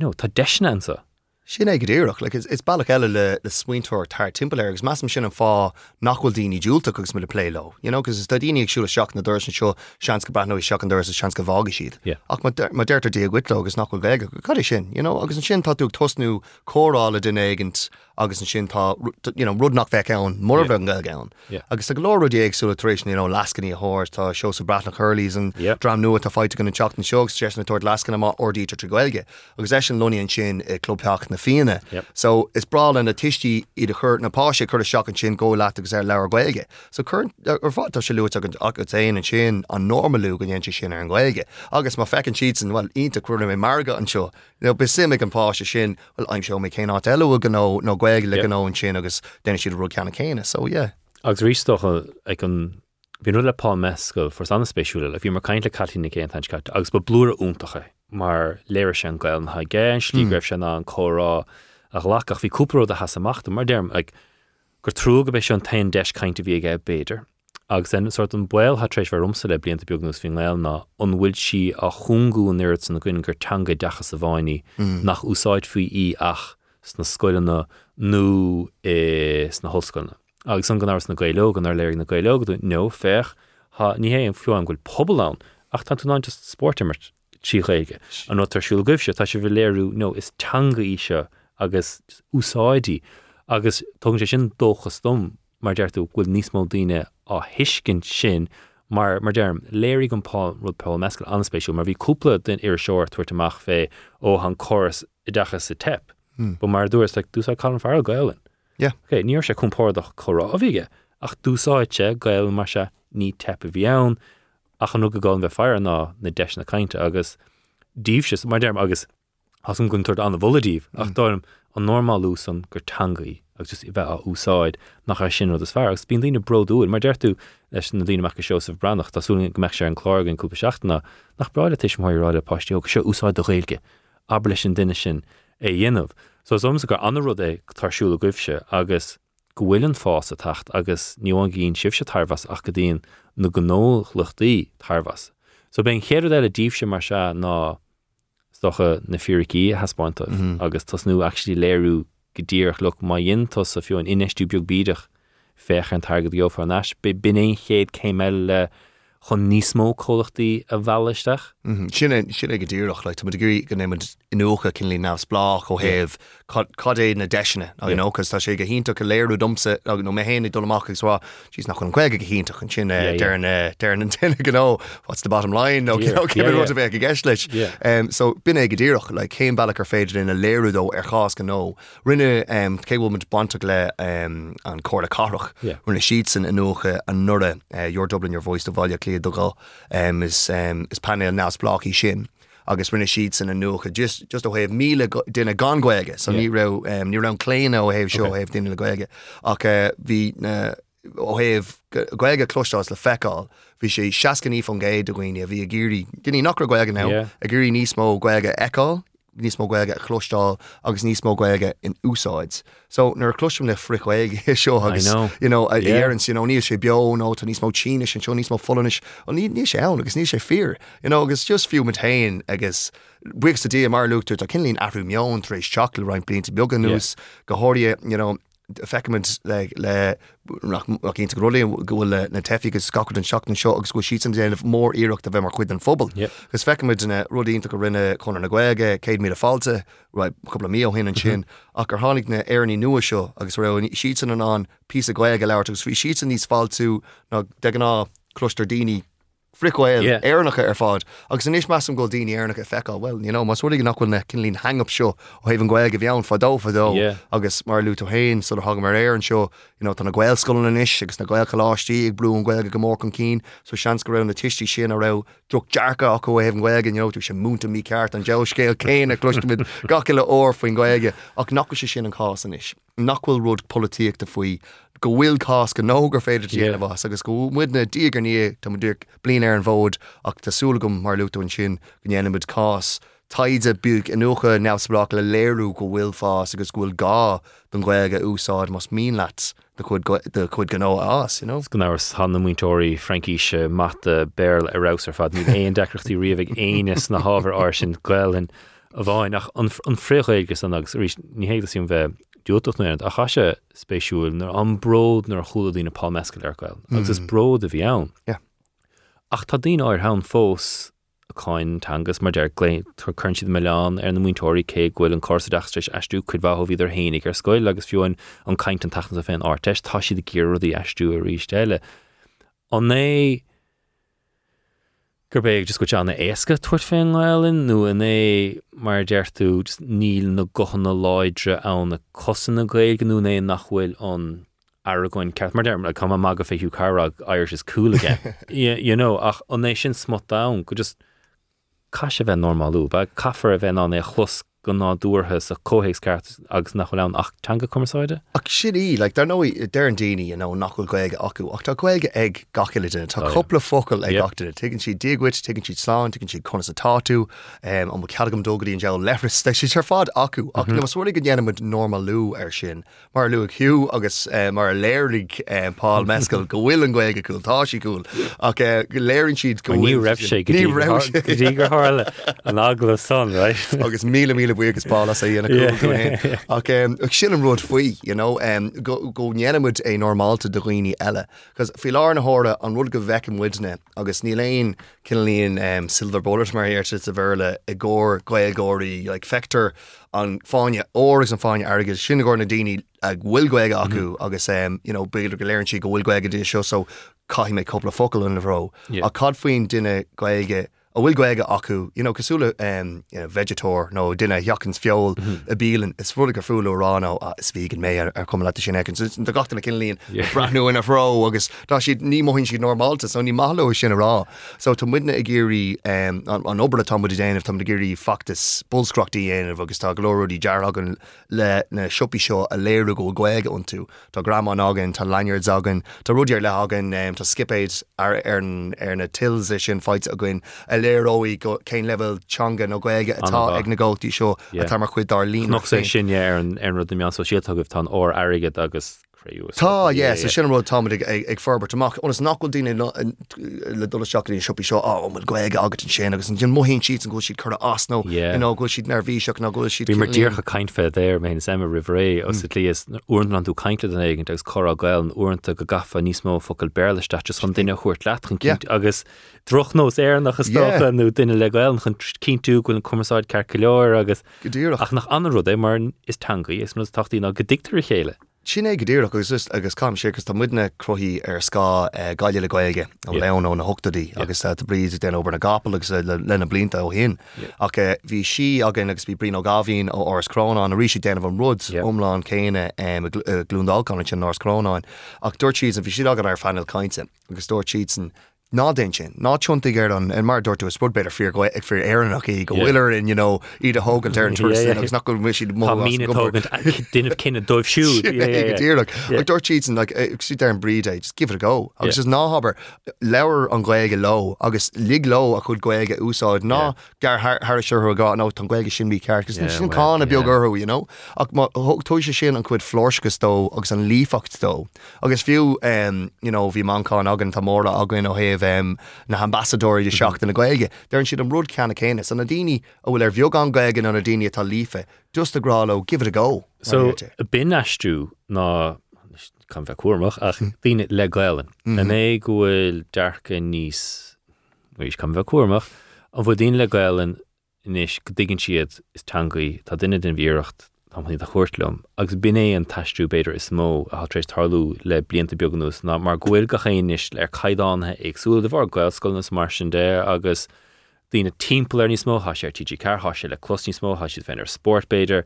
nó tá deisna ansa. Sin ag ddíireach, like, is, is bailach eile le, le swintóir tar timpplair, agus massam sin an fá nachhfuil daoine dúlta agus mu le pléló. You know, cos is daoine agsúla seach na dúir seo seans go brathnó seach an dúir a seans go bhága siad. Ach má deirtar dí ghuiló agus nachhfuil bhéige go sin, you know, agus an sin tá tú tosnú chorála den éigent agus an sin tá you know, rud nach bheith ann, mór bheith an gail. Yeah. Agus a glóra dí agsúla éis you know, lascaní a háir tá seo sa bratna Hurleys an Yeah. dram nua tá fáite gan an teach an seogus sé na tuair lascan má ordítar trí goilge. agus é sin loí an sin eh, i clubpeach na fianana. Yep. So is bra an na tití iad a chur napáise chur a seach an sin ggó leat agus ar leir goilge. So chur ar fátá se luúte an atain an sin an normalú gan dhéint sin ar an goilge. Agus má fecinn siad an bhil ínta cruúna mé marga an seo. No be simimiigh an páise sin bhil aim seo mé céá eile gan nó goilge le Yep. gan nó an sin agus déna siad ru ceanna chéine. So yeah. agus rístocha ag an bhí nu le pá mescail for anna spéisiúla, a bhí mar caiint le catlína cé an cat, agus ba blúra úntacha mar léir se an gail na géin slí greibh se ná an chorá a lechach bhí a has amachta mar derm ag gur trú go se an tain deis caiinte bhí ag béidir. agus den sort an buil hat treéis war rumsa le blianta beagnús fin leil ná an bhfuil si a chungú nuirt san na gine gur teanga decha sa bháinní nach úsáid faoi í ach sna scoileanna nó eh, is na hoscoilna. agus san gan na gailóg an ar léir na gailóg nó fech ha ní hé an fiú an ghfuil poblán. Ach tá tú ná just sportimmert tíréige an nó tarsúil goibh se tá se bh léirú nó is teanga í agus úsáidí agus tug sé sin dóchas dom mar deirú bhfuil níos mó daine á hiiscin sin. Mar mar derm léir an pá rud pe mescail anspéisiú, mar bhí den ar seoir tuairta amach fé ó an choras dechas sa tep. Hmm. Bu mar dúirs le dúsá far gailen. Yeah. Okay, níor sé compórach chorá a bhíige ach dúsáite gail mar se ní tepa bhíann ach an nu go gáin bheith fear ná na deis na caiinte agus díh se mar derm agus has an gunn an bhdíh ach dóm an normalú san gur tangaí agus i bheith a úsáid nach sin is fear, agus bíon lína broúil, mar deirú leis na dtíine meach Joseph brannach tásúling go meach sé an chlágan cúpa seachtainna nach breide teéis mairáide páistí se úsáid do réilge, ab leis sin duine sin é dhéanamh. So soms gur an rud é tarsúla goibse agus gohfuiln fás a tacht agus níháin gín sibse tarhas ach go dtíon na gnóluchttaí tarhas. So ben chéad eile díobse mar se ná stocha na fií haspáinte mhm. agus tas nu actually léirú godíirech lu má diontas a fiú an inistú beag bíideach féch an targad go fan nas, be bin é chéad céim le chun cholachtaí a bheileisteach. Sinna sinna go dúach le mu gurí go néid inúcha cin lí nás blách ó héh cad é na deisina a nógus tá sé go hínta go léirú domsa agus nó mé héna dolamachchas rá sís nach chun chuige go hínta chun sin eh, dearna dean eh, an tinine go what's the bottom line? Nó bheith go gceis leis. So bin é go ddíireach le céim bailach ar féidir ina léirúdó ar chás go nó rinne um, céhfuil mit banach le um, an códa carach rinne siad san inúcha an nura eh, Your Dublin your voice do bhaile clíad doá um, is is panel nás blachí sin. agus rinne siad san an nucha just just ó héh míle duine ganhige, so ní ra ní ran léine ó héh seo héh duine le goige. Ach eh, bhí ó héh goige clostás le feáil, hí sé seacan í fan géad do gine a bhí a géirí Dinní nach goige ná a gurí níos mó goige eáil níos mó goige chlostáil agus níos mó goige in úsáids. So nar clusisiom le frichhaig <laughs> seo agus éan sin níos sé be nó tá níos mó tíine sin seo níos mó folanis ó ní níos ann agus níos sé fear. agus just fiú mit tain agus bu a dé mar luúú a cinlín ahrú meán éis chatal rein blin began nús go feicement le le ínta grolí gohfuil na tefigus mm-hmm. scaú an seach an seo agus go sían déanamh mór íirecht a bheith mar chuid an fphobal. Gus feicimiid na rudínta go rinne chunar na gcuige, céad mí a fáilte coppla mí hin an sin ach gur hánig na airní nua seo agus ra sían an an pí a gcuige leir agus bhí sían níos fáilú ná de an ná cloister daoine friáil éarnacha ar fád, agus in níos meas an goldíine airnacha feá well, you know, mas bhfuil nachfuil na cin lín hang up seo ó héh an ghil go bheann fadó fadó. Agus mar lú héin so hag mar éir an seo tá na ghil scoil in is agus na ghil choláistí ag brún ghil go mór an cín, so sean go raibh na tití sin a ra drog dearcha a go héh ghilgan jo tú sé múnta mí ceart an jo scéil céin a cluistmid gaciile ó faoin ghige ach nach sé sin an cásan is. Nachhfuil rud politíach de faoi go bhfuil cás go nógur féidir tíanamh agus go muidna dígur ní tá dúr blin ar an bhód ach tásúlagum mar luúin sin gnéanamid cás. Taide buúg in nucha neamsbrach le léirú go bhfuil fás agus bhfuil gá don ghilge úsáid mas mí leat de chud gan as gan hanna muintóirí Frankí se eh, mata eh, béil arásar fad. Ní <laughs> éon decrochttaí riomh aanaas na hábhar á sin ghilen a bháin. Nach an fréchagus an agus ní héidir sin bheith dúach a chaise spéisiúil nar an bród nar chuúla dína pá mecail ar gail, agus is mm. bród a bhí ann. Ach tá hán fós aáin tangus mar deir tar chun siad meán ar na muintóirí cé ghfuil an cósadeachstreéis eistú chud bhá híidir hénig ar scoil agus fiúin an caiint an tatan a féin áteist tá siad a ggéúí eistú a. An é gur bé just go teanna éasca tuair féin leilinn nu in é mar deirú níl na gochanna láidre an na cosanna ganú é nachhfuil an agóin ceart mar derm le cum mag a féú carrag airs is coolige. <laughs> you know ach an é sin smot da go just cai se bheith normalú, ba caafar a bheith an é chus go ná dúorthe a cóhééisceart agus nach len achtanga commeráide? Ach sin í, le dar nó d an daine nó nachfuil goige acu. Ach tá goige ag gaciile tá oh, coppla focail ag achtainine, tugann si dighuiit, tugann si sláán, tugann si conna táú um, an ceadgam dógadí an gel lefris si tar fád acu. Ach mhm. le masúla go dhéanamid normalú ar sin. Mar lu hiú agus eh, mar léirlig eh, pá mescail <laughs> go bhfuil an goige cool tá si cool. Ach eh, go léirann siad go ní raibh sé gur hále an agla san <laughs> agus mí mí míle bugus bála sé dhéana ach sin an rud faoi go nnéanamid é normalta do roioine eile, cos fi lá na hára an rud go bhhecin widne agus ní léon cinlíonn um, silver bowlers mar irte sa bhirle i ggóir gailgóirí le fetar an fáine óras an fáine agus sinna ggóir na daine ag bhfuil goige mm-hmm. acu agus um, beidir go léirann si go bhfuil goige dé seo so caihí mé coppla focail in le bhró a cad faoin duine goige a goige acu, you know, cosúla um, you know, vegetor nó duine heachans fiol a bílan is frola go froúla rán á is vígan mé ar ar cum le sin ecin de gatainna cinlíonn brathnú ina bhró agus tá siad ní mohinn si normalta so ní máó sin rá. So tá muine a géirí um, an an ober tam déanamh tam géirí factus bullscrochttaí aanamh agus tá glóí deargan le na sipi seo a léirú go gweige ontú Tá gram an agan tá lanyard agan tá ruúdiar le agan um, tá skipéid ar ar an- ar na tills sin feit a gin a léiróí go céin level teanga nó gweige atá ag na ggótaí seo a tá mar chuid dar nach sé sinne ar an an rud meán so siad agah tá ó aige agus. Tá é sa sin rud tá ag ferbert amach onas nachil daine le dul seach í sipi seo á mar goige agat an sin agus an gin mohinn siad an go siad chu asno Yeah. go siad nervví seach na go siad Bhí mar ddíorcha caiint fé déir mé sem rihré os lí is uintland tú caiinte den aigen agus chora gail an uanta go gafa níos mó focail beirleiste chun duine chuirt Yeah. agus droch nós éar nach sto nó duine le gail chun cinú goil an cumáid ceir leir agus Go ach nach an rud é mar is tangaí is nó tachtí ná go dictar chéile. Sin é godéach agus just agus kam sé gus tá mudne crohí ar sá gaiile le goige ó Yeah. leon ó na hotadí agus tá bríd den ober na gapel agus eh, le- lena blinta ó hin ach eh, bhí si agin agus bhí brín ó gahín ó ors cránán a rí déanamh an rud omláán céine glúndalán sin nás cránán ach dúirtíí a bhí si agad ar fanil caiinte agus dúirtísan ná den sin ná chunta gur an an mar dúirú sport beidir fir go ag fir éannach í go Yeah. bhfuilir in you know, iad a hogan <laughs> <laughs> ar an tuair agus nach go mu siad Tá mína tógant duineh cinenne dóibh siú. Dúach Yeah. dúir cheats and like si ar an breed é just give it a go. Agus is náhaber lewer an gléige lo agus lig lo a chud gléige úsáid. Ná gar Har seú gá nó an gléige sin mí ceart gus sin cána beagurú you know? Ach tú se sin an chud flósgus dó agus an lífacht dó. Agus fiú um, you know bhí manán agan tá móra agan ó héh um, na ambassadóir de seach mhm. na gléige Deirn siad an rud ceanna chéine san na daine ó bhfuil ar bheog an gaigen an na daine tá lífe just a gráló give it a go. So a bin eistú ná kann bheith cuamach ach hmm. tíine le gailen. Mhm. Na mé gohfuil dearcha níos is kann bheith cuamach an bfu dín le gailen inis go digginn siad is tangaí tá duine den bhíirecht tá í a chuirtlumm, agus bin é an taistú beidir is mó a trééis tarlú le blianta beagús ná mar ghfuil go chéis le caidáthe agsúil de bhar gailscoilnas mar sin dé agus Dína timppla ní smó has ar TG car has le closní smó has si féidir sportbéidir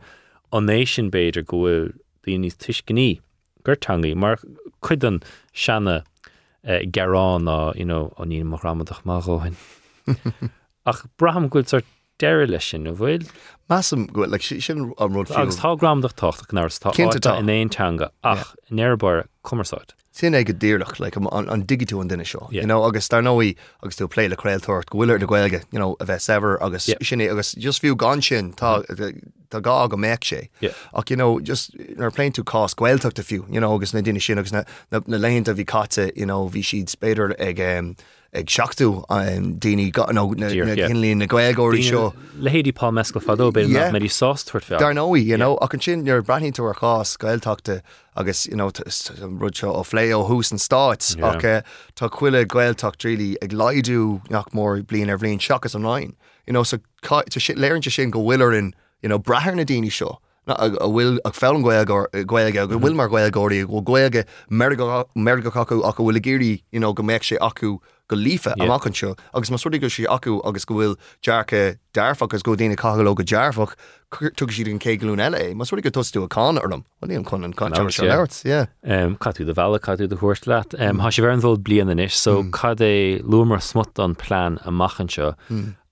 an nation béidir gohfuil daon níos tuis gní gurtangaí mar chuidan sena uh, garrán á you know, an ní mar ramadach máóhain. <laughs> Ach braham goil ar deir lei sin a bhfuil Massam go like sin an rud agus fiú. tá gramdach tocht ná tá Cinnte tá. in éontanga ach nearbar cumaráid. Sin é go ddíirlach le an digitú an duine seo. Yeah. You know, agus tar nóí agus tú play le creaaltóirt gohfuir de ghilge you know, a bheith sever agus sinné agus just fiú gan sin tá gá go méic sé. Yeah. ach you know, just nar plain tú cás gweilteach a fiú, you know, agus na duine sin agus na, na, na leint a bhí catte you know, bhí siad spéidir ag um, ag seachú an daoine no, na, Dear, na yeah. hinlín na gweilgóirí seo. Lehéadí pá mescal fadó be Yeah. me í sástfuirt fe. Dar nóí, you know, ach an sin ar brethín tú ar chás gailteachta agus you know, t- s- t- an rud seo ó phlé ó hús an stáit ach tá chuile gailteach trílí ag leidú nach mór blion ar bblionn seachas anráin. You know, so ca- tá si- léirn sin go bhfuilar in you know, brethir na daoine seo. A Will, a bhfuil ag fel gweilge go bhfuil mar gweilgóirí go gweilge merga acu ach go bhfuil géirí you know, go méid sé acu go lífa Yeah. amachchan seo agus mas ruí go sé acu agus go bhfuil dearcha dearfach agus go dtíine cagaló go dearfach tu siad an cégalún eile, Mas ruí go tosú a cá orm, í an chun an áras, se yeah. leirt, um, catú de bhela catú de thuirt leat. Um, Tá sé bhar an bhil blian inis, so mm. cad é lumar smut an plán a machchan seo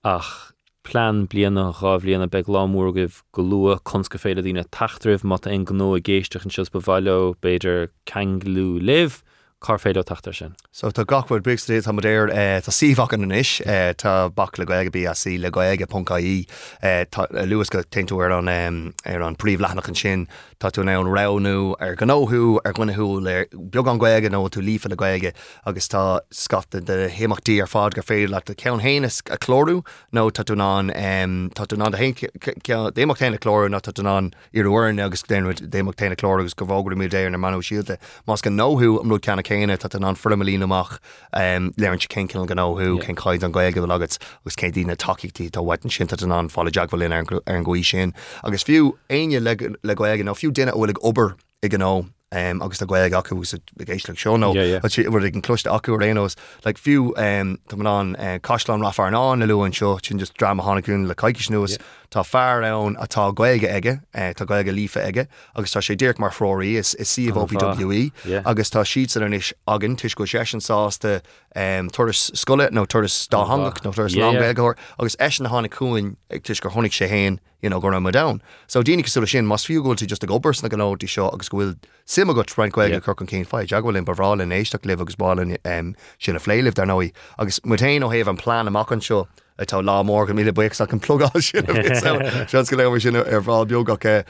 ach plán blianana rá blianana be lámúr goh go lua consca féile dína tataribh mat an gó a géisteach an sios bhhaile beidir ceanglú liv car féile tatar sin. So tá gachfuil Brigstad eh, tá modéir tá síhach an inis eh, tá bach le goige bí a sí le goige Pcaí eh, eh, luas go teintú ar an ar an príomh lenach an sin tá tú an ranú ar ganóthú ar gcuineú le beag an goige nó tú lífa le goige agus tá scata de héachtaí ar fád gur féidir le de cean héananas a chlóú nó tá tú ná déach téna chlóú ná ná iarhhain agus déanú déach téna chlóú agus go bhógur mí déir na manú síílte Más go nóthú am rú ceanna chéine tá an formlínaach leann se gan nóthú cin caiid an goige bh agat agus cé dtína takeítí tá bhain sin an fála deaghfuilín ar an gcuí sin. Agus fiú aine le le nó fiú duine bhfuil ober i nó um, agus tá gweig acu seóó Yeah, yeah. bhar an cloiste acu rénos le fiú um, tá an uh, caián rafar an an leúin seo sin just drama hánaún le caiici nuas tá fear ann atá goige aige uh, tá goige lífa aige agus tá sé ddíirk mar fróí is is si OPWE agus tá siad an is agin tuis go sé sásta um, tuaras scoile nó tuaras dáhangach nó tuaras ná agus é na hána cúin ag tuis gur tháinig sé héin you know, gona down. So dínig sú sin mas fiúgóil tí just a gobers na ganátí seo agus gohfuil sim go trein Yeah. goige chu an céin fáid aghfuil barráil in éisteach liv agus báin um, sin a phléileh dar nóí agus mutain ó héh an plán amach an seo atá lá mór go míle buach an plugá sin Se go le sin ar bháil beogacha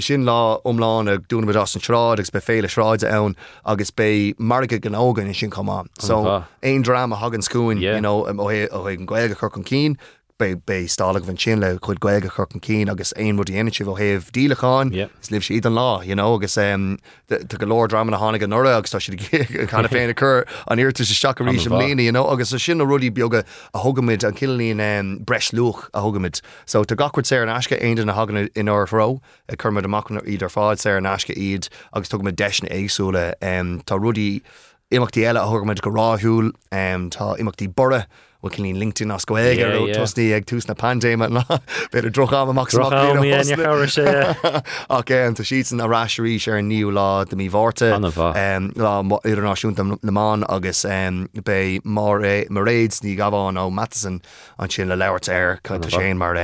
sin lá omláin ag dúna as an sráid agus be féle sráide ann agus bé marga gan ágan sin comán. So bha. ein drama hagan you know, um, ó hé ó hé an gweige chu an cín be be stálag van sin le chud gweige chu an cín agus ein rudí energy ó heh díleáin Yeah. is lib siad an lá you know, agus um, tu go lór drama na hánig an nora agus tá si chuna <laughs> féin acur an irtu se seach rí sem bha. léine you know, agus a sin a rudí beoga a thugamid an kilín um, breis luch a thugamid so tá gachcuid sé an asce ein na hagan in árá a chumid amachna idir fád sé an asce iad agus tugad deisna éagsúla um, tá rudí imachtaí eile a thugamid go ráthúil um, tá imachtaí bore bhil cin lín LinkedIn as go éige Yeah, ó yeah. tosnaí ag tús na pandéime ná beidir droch am amach Droch am, yeah, ní chabhar sé. ach an tá siad an aráisií sé an níú lá de mí bhórte Anna bha. um, lá idirnáisiúnta naán agus bé mar mar réids ní gabháin ó Matheson an sin le leirt air chu sé mar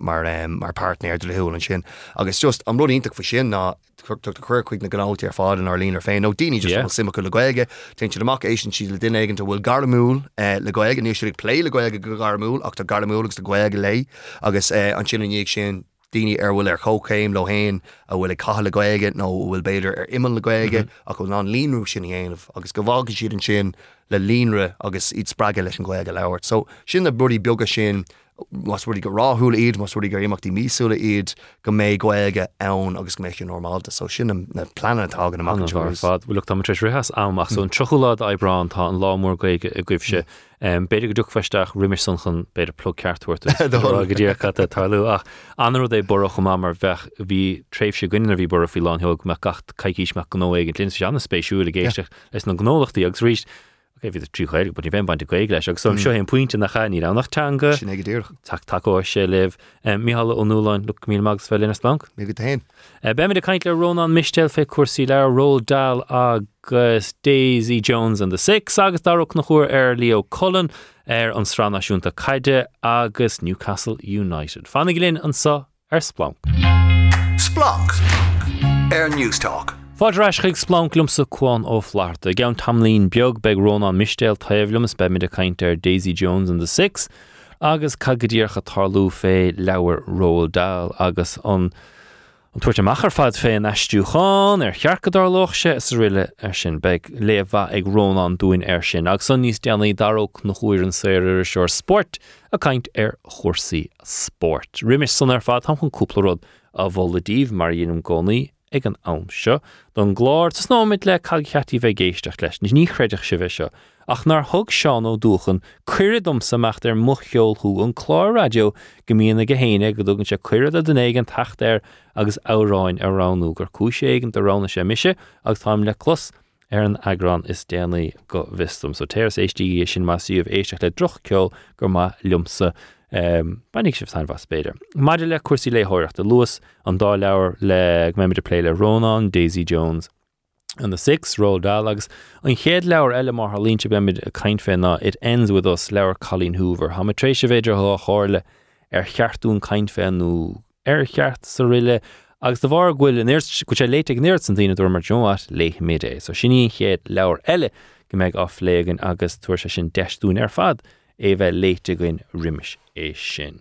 mar partnéir do leúil an sin agus just an rudíntaach fa sin ná chuircuig na gnáiltí ar fád an ar línar féin nó daine just yeah. simach le goige te si amach ééis si le duine aigen bhfuil garmúl eh, le goige ní siú lé le goige go garmúl ach tá garmúlagus de goige lei. Agus eh, an sin níag er er er mm-hmm. sin daine ar bhfuil ar chocéim le héin a bhfuil ag caithe le goige nó bhfuil beidir ar imime le goige a go ná línrú sin héanamh agus go bhága siad an sin le línre agus iad sppraige leis an goige. So sin na budí bega sin mas ruí go ráthúla iad, mas ruí gur imachtaí mísúla iad go méid goige ann agus go méid normalta, so sin na- na planetágan An amach bhar fad bhfuil am treéis rihas amach son mm. trochulád ebrán tá an lámór goige a gcuibse mm. beidir go duchfeisteach rimir san chun beidir plug ceartúirta <laughs> go dtíar cat talú ach. Anú é borach chum mar bheith bhí tréifh se gine bhí bor fi láheog me gacht caiiciis me gó igen linn anna spéisiúla géisteach. Leis na gnólachtaí agus ríist vi tríchéir, bud bhéim baint goig leis agus som seo hen puinte nach chaní an nachtanga sin ag dúch tak takeá sé leh míhall ónúlein lu mí mags fel innas bank. mé go tain. Be me a kaint le Ron an mistel fé cuasí le Roald Dahl agus Daisy Jones an de Six agus darach nach chuir ar er Leo Cullen er ar an stranaisiúnta caiide agus Newcastle United. Fannig linn an sa ar er splank. Splunk. Air Newstalk. Fáreis chuig splánlumm sa chuáin ó flaarta, gan tamlín beag beag rón an mistéil taobhlums be mid a caiint ar Daisy Jones an the Six, agus cagadíorcha tarlú fé leabhar Roald Dahl agus an an tuairte machar fad fé an eistúáin ar chearcadar se is riile ar sin be léomh ag rón an dúin ar sin, agus san níos deannaí daróg na chuir an séir seir sport a caiint ar er chósaí sport. Riimiis san ar fad ham chun cúplarod a bhladíh mar dhéanam gcónaí ag an am seo don gláir tas náid le caicheatí bheith géisteach leis, ní chreideach si bheith seo. Ach nar thug seán ó dúchan cuiradm samach ar mucheolthú an chlár radio gomíonna go héine go dúgann se cuiad a den éigen tacht ar agus áráin arránú gur ciségant arrána sé miise agus táim le clos ar an agrán is déanaí go bhistum so téras éistí sin masíomh éisteach le droch ceol gur má lumsa um, Banig sih san was beidir. Maidir le cuasí léthireachta Lewis an dá leabhar le méimiidir pléile Ronan, Daisy Jones an the six roll dialogues an chéad leabhar eile mar línte beimiid a caiint fé it ends with us leabhar Colleen Hoover. Ha trééis sé féidir há háirle ar cheartún caiint fénú ar cheart sa riile agus de bhar ghfuil in go sé léite neir san tíine dú mar Joat léith midé, so sinní chéad leabhar eile go méid álégan agus tuair se sin deistún ar fad é bheith léite goin riimiis é sin.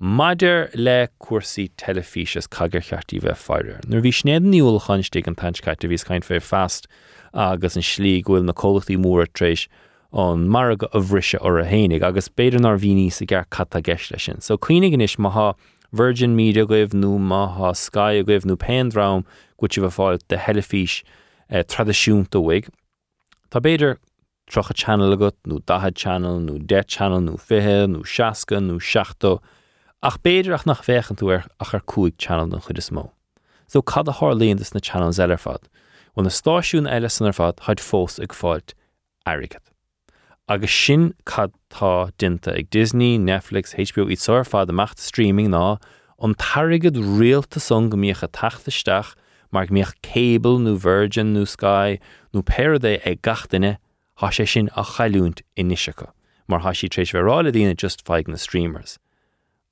Maidir le cuasaí telefíses cagur cheartí bheith fearir. Nuair bhí snéad níúil chansté an tanscaite bhís caiin fé fast agus an slí gohfuil na cólachtaí mór trééis an marga a bhrise or a agus beidirnar bhíní sa gar cat a sin. So cuioine is maha Virgin Media goibh nó maha Sky a goibh nó Penrám go si bh fáil de eh, tradiisiúnta. Tá beidir trocha channel agat nó dahad channel nó de channel nó fithe nó seaca nó seaachta ach beidir ach nach féchan tú ar ach ar cuaig channel an chud is mó. So cad a hálíonn is na channel eile fad. bhil na stáisiún eile san fad haid fós ag fáilt agad. Agus sin cadtá dinta ag Disney, Netflix, HBO í soir fad amach streaming ná an tarigad réalta son go míocha tataisteach mar míoch cable nó Virgin nó Sky nó Paradé ag gatainine há sé sin a chaúnt inisecha, mar há si trééis just feig na streamers.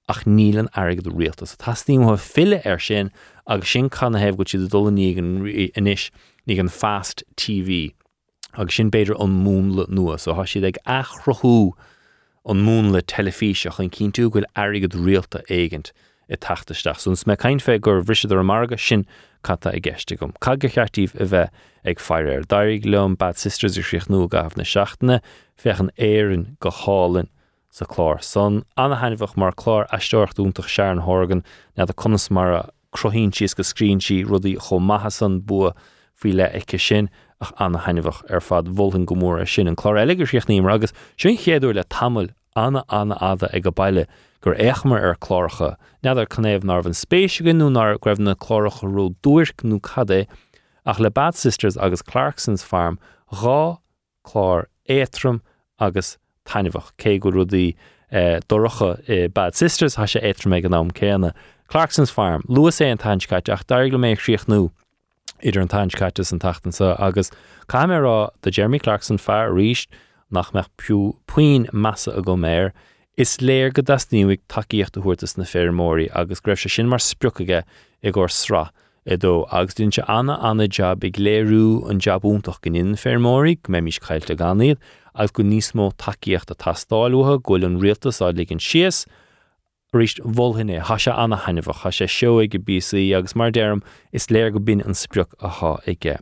ach nílan agad rialtas. Tástíim ha fiile ar er sin agus sin chuna hebh go siad dul ní inis ní fast TV agus sin beidir an múnla nua, so há siad ag achrothú an mún le telefíseach an cín tú gohfuil agad rialta éigent i tataisteach. Súns me caiin fé gur marga chatta i gceiste gom. Caga cheartíh a bheith bad sisters ar sioch nó gah na seaachtainna fechan éan go sa. Son anna hainmfach mar chlár eisteocht úntaach sean hágan na a conas mar a crohín sios go scrín si maithasan bua fao le sin ach anna hainmfach ar fad bhultan gomór a sin an chlár eilegur siocht níim agus sin le anna anna ada ag go gur éachmar ar chláircha, neidir chunéomh nar an spéisiúgan nó nar greibh na chláiricha ró dúirc cadé ach le Bad Sisters agus Clarksons farm rá chlár étrum agus tainehah cé go rudí eh, doracha i Bad Sisters ha sé étra méid an. Clarksons Farm, luas é an tainscait ach dair go méid chríoch nó idir an tainscaitas an tatan sa agus caiimrá de Jeremy Clarkson fear ríist nach meach piú puin massa a go méir, is léir go dasníigh takeíocht ahuatas na fémóí agus greibh se sin mar spruchaige i ggur sra. i dó agus dún se anna anna jab ag léirú an jabúntaach gan in fémóí mé mis caiilte ganíad agus go níos mó takeíocht a tastáúthe ghfuil an rialtas á ligin sios, ríist bhhinné ha se anna hainmh cha sé seo go BC agus mar dearm is léir go bin an spruch ath ige.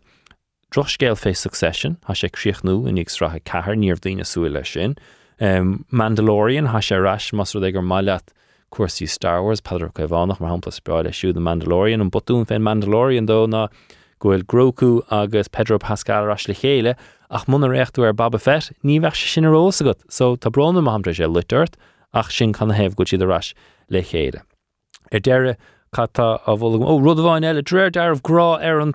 Droch scéil fé Succession ha sé críochnú in ag strathe cethir níor daine súile sin. Um, Mandalorian ha sé ras mas ag gur Star Wars peidir go bhánach mar hapla speáile siú de Mandalorian an botún féin Mandalorian dó ná gohfuil Grogu agus Pedro Pascal ras le chéile ach muna réchtú ar Boba Fett, ní bheith se sin rósa go, so tá brona hamdra sé litúirt ach sin chuna heh go siad aráis le chéile. Er deire a bhla ó rudháin eile dréir dearbh grá ar an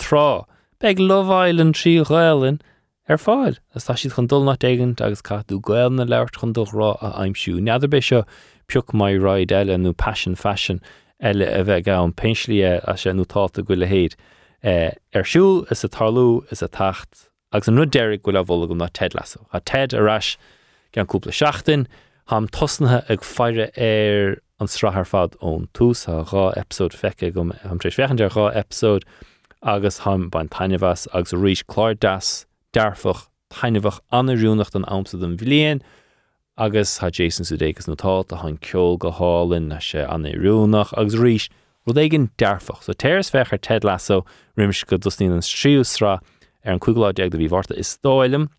Beg loháilen trí ghilin ar fáil, as tá siad chun dul nach éigent agus catú gail na leirt chun dorá a aimimsú. Neadidir be seo peoch mai raid eile nó passion fashion eile a bheith ga an péinslí a sé nótáta go le héad. Arsúl is a tarlú is a tacht agus an goile bhla go na Ted lasú. A Ted arás gan cúpla seachtain, ham tosnathe ag feire ar an strathar fad ón tús a rá episód feice go am trééis fechan rá episód agus ham ban tainehas agus ríis chláir das dearfach tainehah anarúnacht an amsa den bhléon, agus ha Jason Sudeikis natá a hain ceol go hálinn na sé anrúnach agus ríis rud éigen dearfach, so téirs fechar Ted lasso riimiis go dusní an stríúsrá ar an cuiáideag do bhí is stáilem,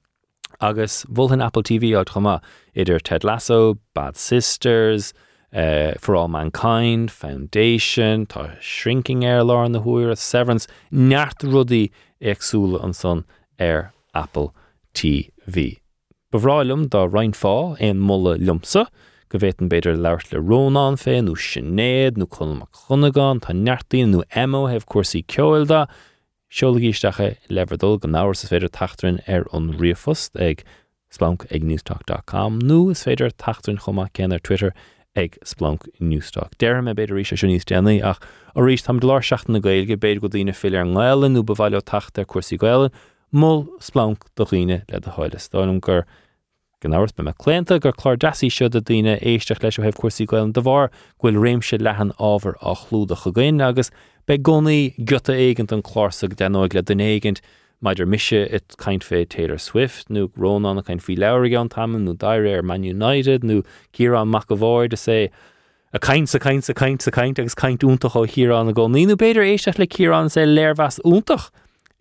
agus bhfuilhin Apple TV áid chumá idir Ted Lasso, Bad Sisters, uh, For All Mankind, Foundation, tá Shrinking Air lá an na Severance, neart rudaí agsúla an son ar Apple TV. Bhráilm dá rein fá éon mulla lumsa, go bhétan beidir le Rónán fé nó sinnéad nó chunach chunagán tá nearttíín nó emo heh cuasaí ceilda, Seolagíistecha leverdul go náhar sa féidir tatarinn ar an riomfost ag splank ag newstalk.com nó is féidir tatarinn chumach cean ar Twitter ag splank newstalk. Deir me beidir ríéis se níos ach a rís tam láir seach na gailge beidir go dtíine fi ar gáilen nó bhhaile mó splank do riine le a háile Stáilm gur Gnáhars be me lénta gur chlár deí seo a dtíine éisteach leis hebh cuasí gailen de bhar ghfuil réimse lehan ábhar a chlúda chugéin agus Be gonaí gota éigent an chlása denóid le den éigent maididir mise it kaint fé Taylor Swift nó Rónán a kaint fi leir an tamman nó daire ar Man United nó Kira an McAvoy de sé a kaint a kaint a kaint a kaint agus kaint úntaach ó hirán a go níú beidir éisteach le Kirán sé leirhas úntaach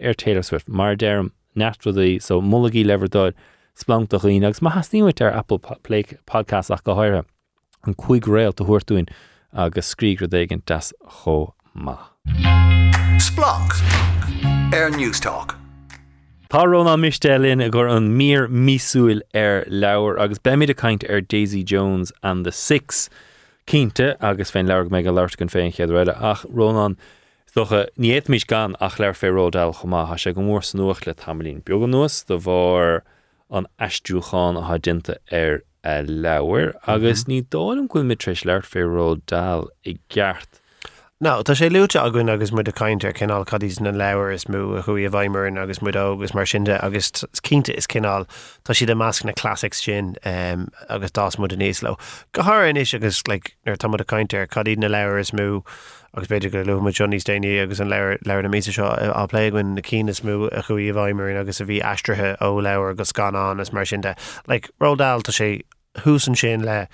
ar Taylor Swift mar derm netrudaí so mullagí leverdáid splantach í agus má hasníhaid ar Apple Play podcast ach go háire an chuig réil a thuirtúin agus scrígur dégant das cho má. Splunk Air Newstalk. Tárón an mistelinn a gur an mír mísúil ar leabhar agus beimiid a kaint ar Daisy Jones and the Six cínte agus féin leir mé go leir gon féin ach Rónán Stocha níiad mís gan ach leir féródal chumá ha sé go mór nuach le tamlín began nuas do bhar an eistúáán a ha dinta ar a leabhar agus ní dálim gofuil mit treéis leir féródal i gceart. No, Tá sé lúte agann agus mu a caiinte cinál cadís na leir is mú a chuí a bhaimimerin agus mu agus mar sinnde agus cínta is cinál Tá si de measc na classics sin um, agus dás mu a níos le. Gothir inis agus like, nar tam a caiinte cadí na leir is mú agus beidir go lu Johnny Déine agus an leir leir na mí seo á léigann na cínas mú a chuí a bhaimimerin agus a bhí astrathe ó leir agus ganán as mar sinnte. Like, Roald Dahl tá sé húsan sin le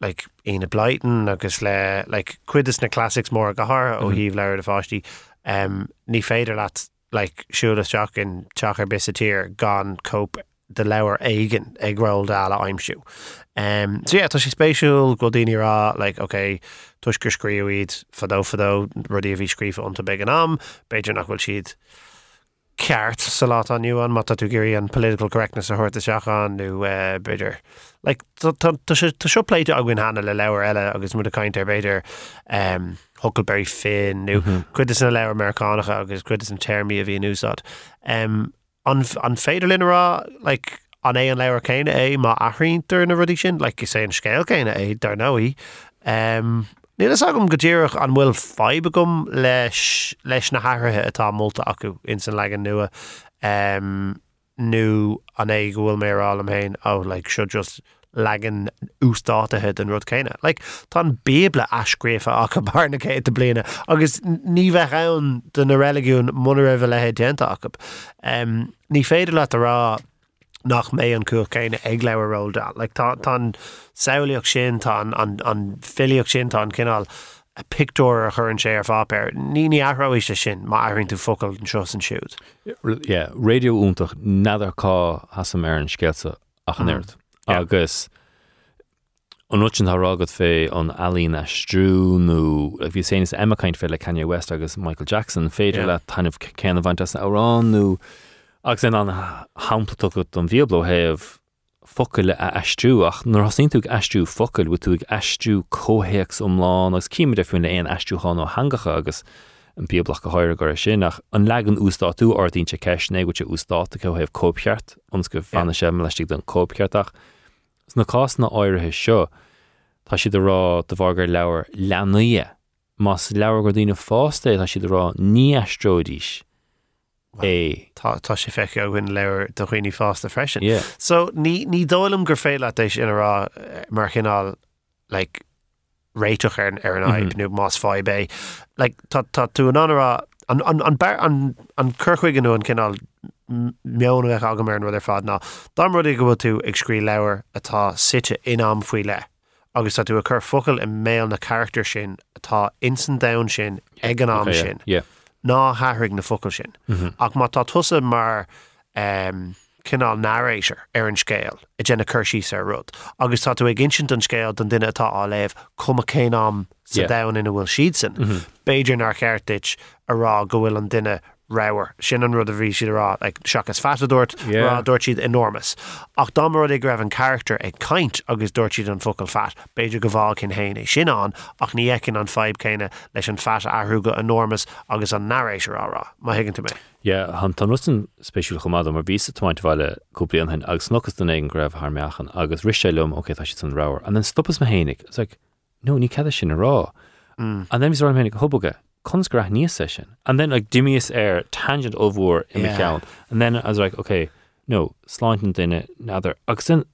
like ina blighten agus le like cuidas na classics mór gothir ó híh leir a fátí um, ní féidir leat like siúlas teach in teachar bis a tír gan cóp de lewer aigen ag roll dála aimimsú. Um, so yeah, tá si spéisiúil go daine rá like, okay, tuis gur scríúid fadó fadó rudí a bhí scrífa ananta be an am, Beiidir nach bhfuil siad ceart sa lá aniu an mat tú gurí an political correctness a thuirta seachán nó uh, beidir. Like, tá seo pléite a gin hána le leabhar eile agus mu a caiint ar beidir um, Huckleberry fin nó chuid na leabhar Americanánacha agus chuid an termí a bhí úsad. Um, an féidir linnará like, an é an leabhar céine é má athrítar na rudí sin, le like, is sé an scéil céine é dar nóí. Um, Nílas agam godéireach an bhfuil feib gom leis leis na múlta acu in san legan nua um, nó an é gohfuil mérá am héin ó le seo just legan ústátathe den rud céine. Le tá béble ascréfa a go barna cé de bliana agus ní bheith ann den na religiún muna rah lethe déanta acu. Um, ní féidir le nach mé an cuach céine ag leharróda. Le tá saoíoch sin tá an filioch sin tá an cinál a picúir a chur an sé ar fápéir. Ní ní ahraéis se sin má tú focail an tro an siút. Yeah, radioúntaach nadidir cá has sam ar an a chanéirt. agus an nutin thragad fé an alín a strúnú a bhí sé caiint fé le Kanye West agus Michael Jackson féidir le tanmh céanana bhaint áránú agus in an hapla go an bhíoblo heh focail a eistú ach nar hasín tú eistú focail bú tú ag eistú cóhéex omláán agus cíimiide fún na éon eistúáán ó hangacha agus an bíblach go háir go sin nach an legan ústá tú ortín se ceisné go se ústáta go heh cópcheart ons go fanna sem leistigh den cópcheartach. S na cá na áirithe seo tá si rá de bhargur leabhar leanaí Mas leabhar go dtína fásta tá si rá ní eistródíis. é tá sé feice a bhain leir do chuoine fásta freisin. Yeah. So ní ní dóm gur féile éis inará eh, mar chinál le réitoch ar ar an aib mm-hmm. nó más fáibé. tá tú an anrá ancurchuig ganú an cinál meonach agamar an ruidir fad ná. Dám rud go bhfuil tú ag scrí leabhar atá site inam faoi le. agus tá tú a chur focail i mé na charter sin atá insan da sin ag an am sin. Ná háthraigh na focail sin. Ach má tá tusa mar um, cinál narrator ar an scéal i d déna chuirsí ar rud. agus tá tú ag insint an scéal don duine atá á léh cuma céám sa Yeah. da ina bhfuil siad san. Béidir nar cheirtit a rá go bhfuil an duine rawer sin an rud a bhí siad rá ag seachas fatadúirt Yeah. rá dúirt siad enormas. Ach dá mar ag raibh an charter ag caiint agus dúirt siad an focail fat, beidir go bháil cin héine sin an ach ní ecinn an feib céine leis an fat ahrúga enormas agus an narrator árá. Má higann tú mé. Ja han tan russen spéisiúil chomad mar ví toint bhile cúplaíon hen agus nogus den éigen greibh haar meachan agus ri sé lom oké tá si an ráwer an den stoppas me hénig like, no ní ce sin a rá mm. an then vis hénig hoboge consgrach níos sé sin an then like, dimius air tangent óhór in Yeah. count and then I was like okay no sláintin duine nadir agus then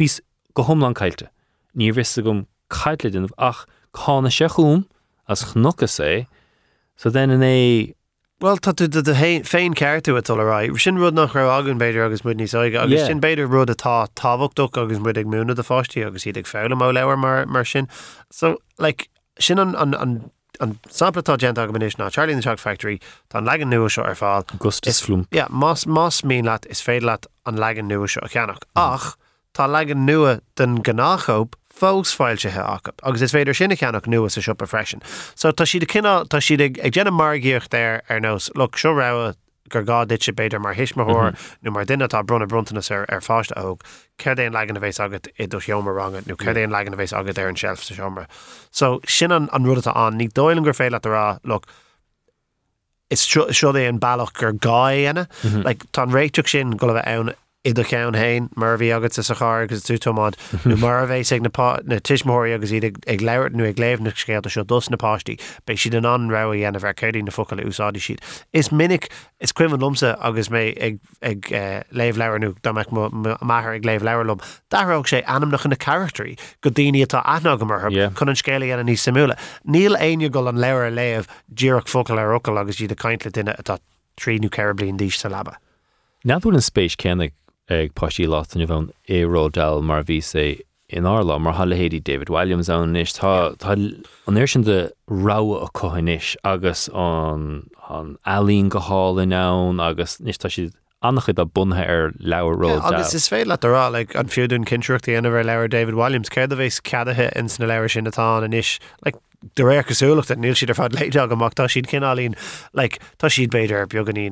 vís go homlan caiilte ní vis gom caiitle den ach chána se chuúm as chnocha sé. So then in é Well tá tú de féin ceirú a rá. Sin rud nach ra agan beidir agus mu níos aige agus sin beidir rud atá táhachtach agus mu ag múna a fátí agus iad ag fála má leabhar mar mar sin. So like, sin an, an, an, an samplatá gent aganis ná Charlie in the Shock Factory tá legan nua seo ar fáil. Augustus flum Ja, más más mí leat is féad leat an legan nua seo a cheannach. Mm. Ach tá legan nua den gnáchób fós fáiltethe acu, agus is féidir sinna ceannach nua sa siop freisin. So tá siad cinál tá siad ag dénne margéocht ir ar nós lu seo ra gur gá dit se beidir mar hisismathir nó mar duine tá brunna bruntanas ar ar fáiste óg, Ceir éon legan a bhééis agat i do seomar rangat, nó chuir éon legan a bhééis agat ar an shelf sa seomra. So sin an an rudatá an ní dóilen gur féile rá look is seo é an bailach gur gáana le tá réiteach sin go bheith ann idir cean hain mar bhí agat sa char agus tú tomád nó <laughs> mar bhééis ag na tiismóí agus iad ag nu ag léimnach scéad seo dus napátí, Bei siad an an ra dhéana bhar ceirí na focail úsáidí siad. Is minic is cuiimh lumsa agus mé ag eh, léh leirnú dáach maithir ag léh leirlumm. Darrág sé anam nach na characterí go daine atá anagammar chun an scéala ana ní simúla. Níl aine go an leir léamh ddíach focail ar ocail agus iad a caiintle duine atá tríú ceir blin díos sa labba. Naú an spéis cenig ag postí látain bhn éródal mar bhí sé in ála mar hallhéadí David Williams an is tá an ir sin de ra a chohanis agus an an alín go háil in nán agus nistá siad annachchud a bunthe ar leabhró. agus is fé le rá le an fiúdún cinseachtaí ana bhar leir David Williams céir a bhééis cadathe in sna leir sin atá an isis le de réir goúlacht a níl siad ar fad leideag amach tá siad cinálín le tá siad beidir beganí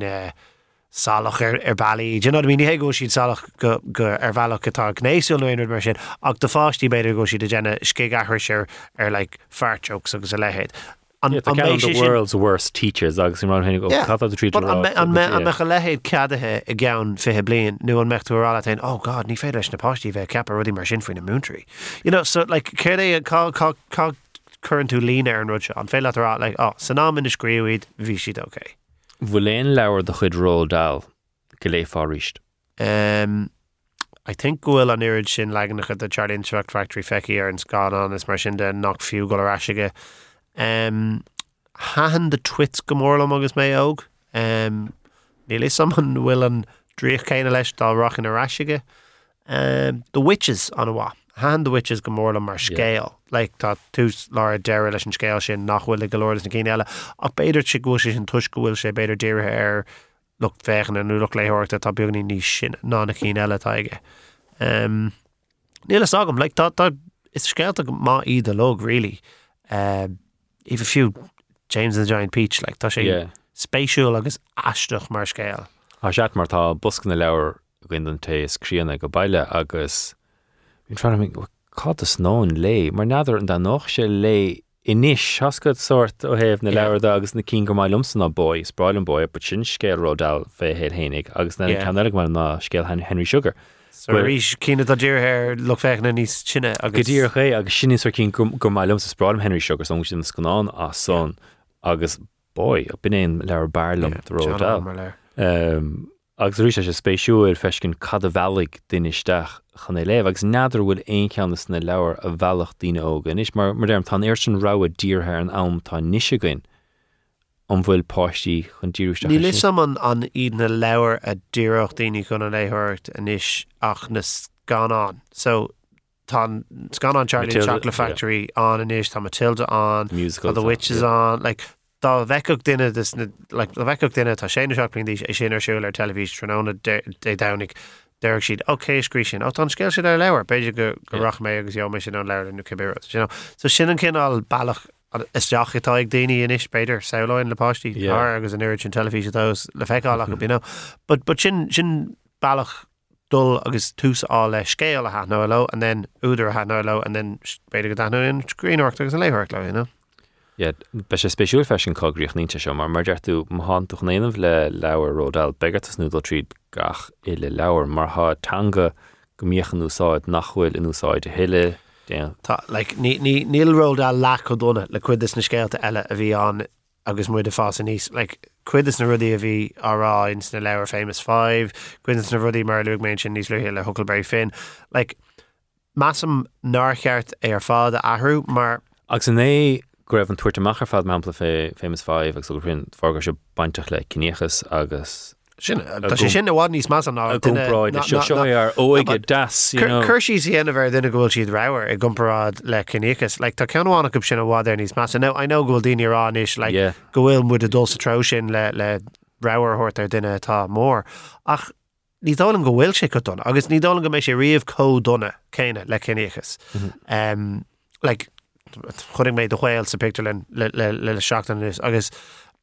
salach ar ar bailí, Dú mí hé go siad salach go ar bhealach atá gnééisú leonú mar sin ach de fátí beidir go er siad a ske ahir sé ar er, le fartjokes agus a lehéid. An, yeah, an the world's worst teachers agus ran hennig go trí an mecha lehéid ceadathe i gceann fithe blion nu an mechtúrála tain ó oh gá ní féidir leis na pátí bheith cepa rudí mar sin faoin na múntrí. You know, so like, céir é chuann tú lín ar an rud an fé lerá le á oh, san ná in na scríúid bhí siad oké. Okay. Bhfuléon leabhar do chud ródal go léá ríist. Um, I think gohfuil an irid sin leganach a Charlie Interact Factory feici ar an sáán is mar sin de nach fiú go. Um, Hahan de twits gomórlam agus mé óog. Um, Ní lei samhan bhfuil an dríoch céine leis dá. Um, the witches an bhá. Han de witches gomórla mar scéal, le tá túús lá deire leis an scéil sin nachhfuil golódas na céile ach beidir si go sin tuis gohfuil sé beidir déirithe ar lu féchan an nuach léhorta tá beagní níos sin ná na cí eile taige. Um, Níle agam le is scéalta má iad a log rilí um, if a fiú James and the Giant Peach le tá sé yeah. spéisiú agus eisteach mar scéal. Tá seat mar tá buscanna leabhar gin an taéisríanana go bailile agus Bhín tra cá a snáin lé, mar nadidir an den nach sé lé inis hascad sort ó héh na leir agus na cí go mai lumsan na boi, spráilm boi, but sin scéilródal fé hé hénig agus na ceannig mar ná scéil Henry Sugar. rís cíine a ddíirthir le féna níos sinne a go dtír ché agus sinní cín go mailm sa spráim Henry Sugar son sin scanán a son agus boi a bin éon leir bearlam ró agus rí sé spéisiúil fescin cad a bheig duisteach chun é léh agus nadidir bhfuil aon cheannas na leabhar a bhealach duine ógan is mar mar déirm tá air sin ra a ddíorthir an am tá níisegain an bhfuil páistí chun dtíúiste. Ní lei sam an an iad na leabhar a ddíoch daoine chun an éthirt a níis ach na ganán so tá gan an Charlie Chocolate Factory yeah. an inis tá Matilda an musical the yeah. on like Tá bheiceh duine bheiceh duine tá séna seachping é sinar siúil ar televís tróna é danig deir siad scrí sin á an scéil si ar leir, beidir go go rach mé agus jo sin an leir nu cebé. So sin an cinál bailach isteachchatá ag daine inis beidir saoáin lepátí agus an iiri sin telefíos le feicáach go <laughs> bíine, but but sin sin bailach dul agus tús á le scéal a hána le an den úidir a hána le an den beidir go dain screenart agus an léhart le, you know? Be sé spéisiúil fesin cágriíoch nínte se mar mar deirú háach néanamh le leabhar ródáil begartas núdal tríd gach i le leabhar mar há tanga go míochan úsáid nachhfuil in úsáid a heile Tá nílródá le go donna le chuidir na scéalta eile a bhí an agus muid a fása níos cuidas na rudí a bhí árá ins na leabhar famous 5, cuidas na rudí mar luúg mé sin níos le Huckleberry Finn. Like, Massam nácheart ar fád a ahrú mar agus é go raibh an tuairteachchar fad mempla fé fémas 5 agus go rinn fágur se baintach le cinnéchas agus sin sin bhád níos más an áráid ar óige das Cursí héana bhar duna ghfuil siad rahar i gomparrád le cinnéchas, le tá ceanhána go sin bhád ar níos más nó I know ghfuil daine ránis le go bhfuil mu a dulsa tro sin le le rahairt ar duine tá mór. Ach ní dálan go bhfuil sé go donna, agus ní dálan go mééis sé riomh có donna céine le cinnéchas. Mhm. Um, Like chuing méid do chhil sa picú le le seachtain is agus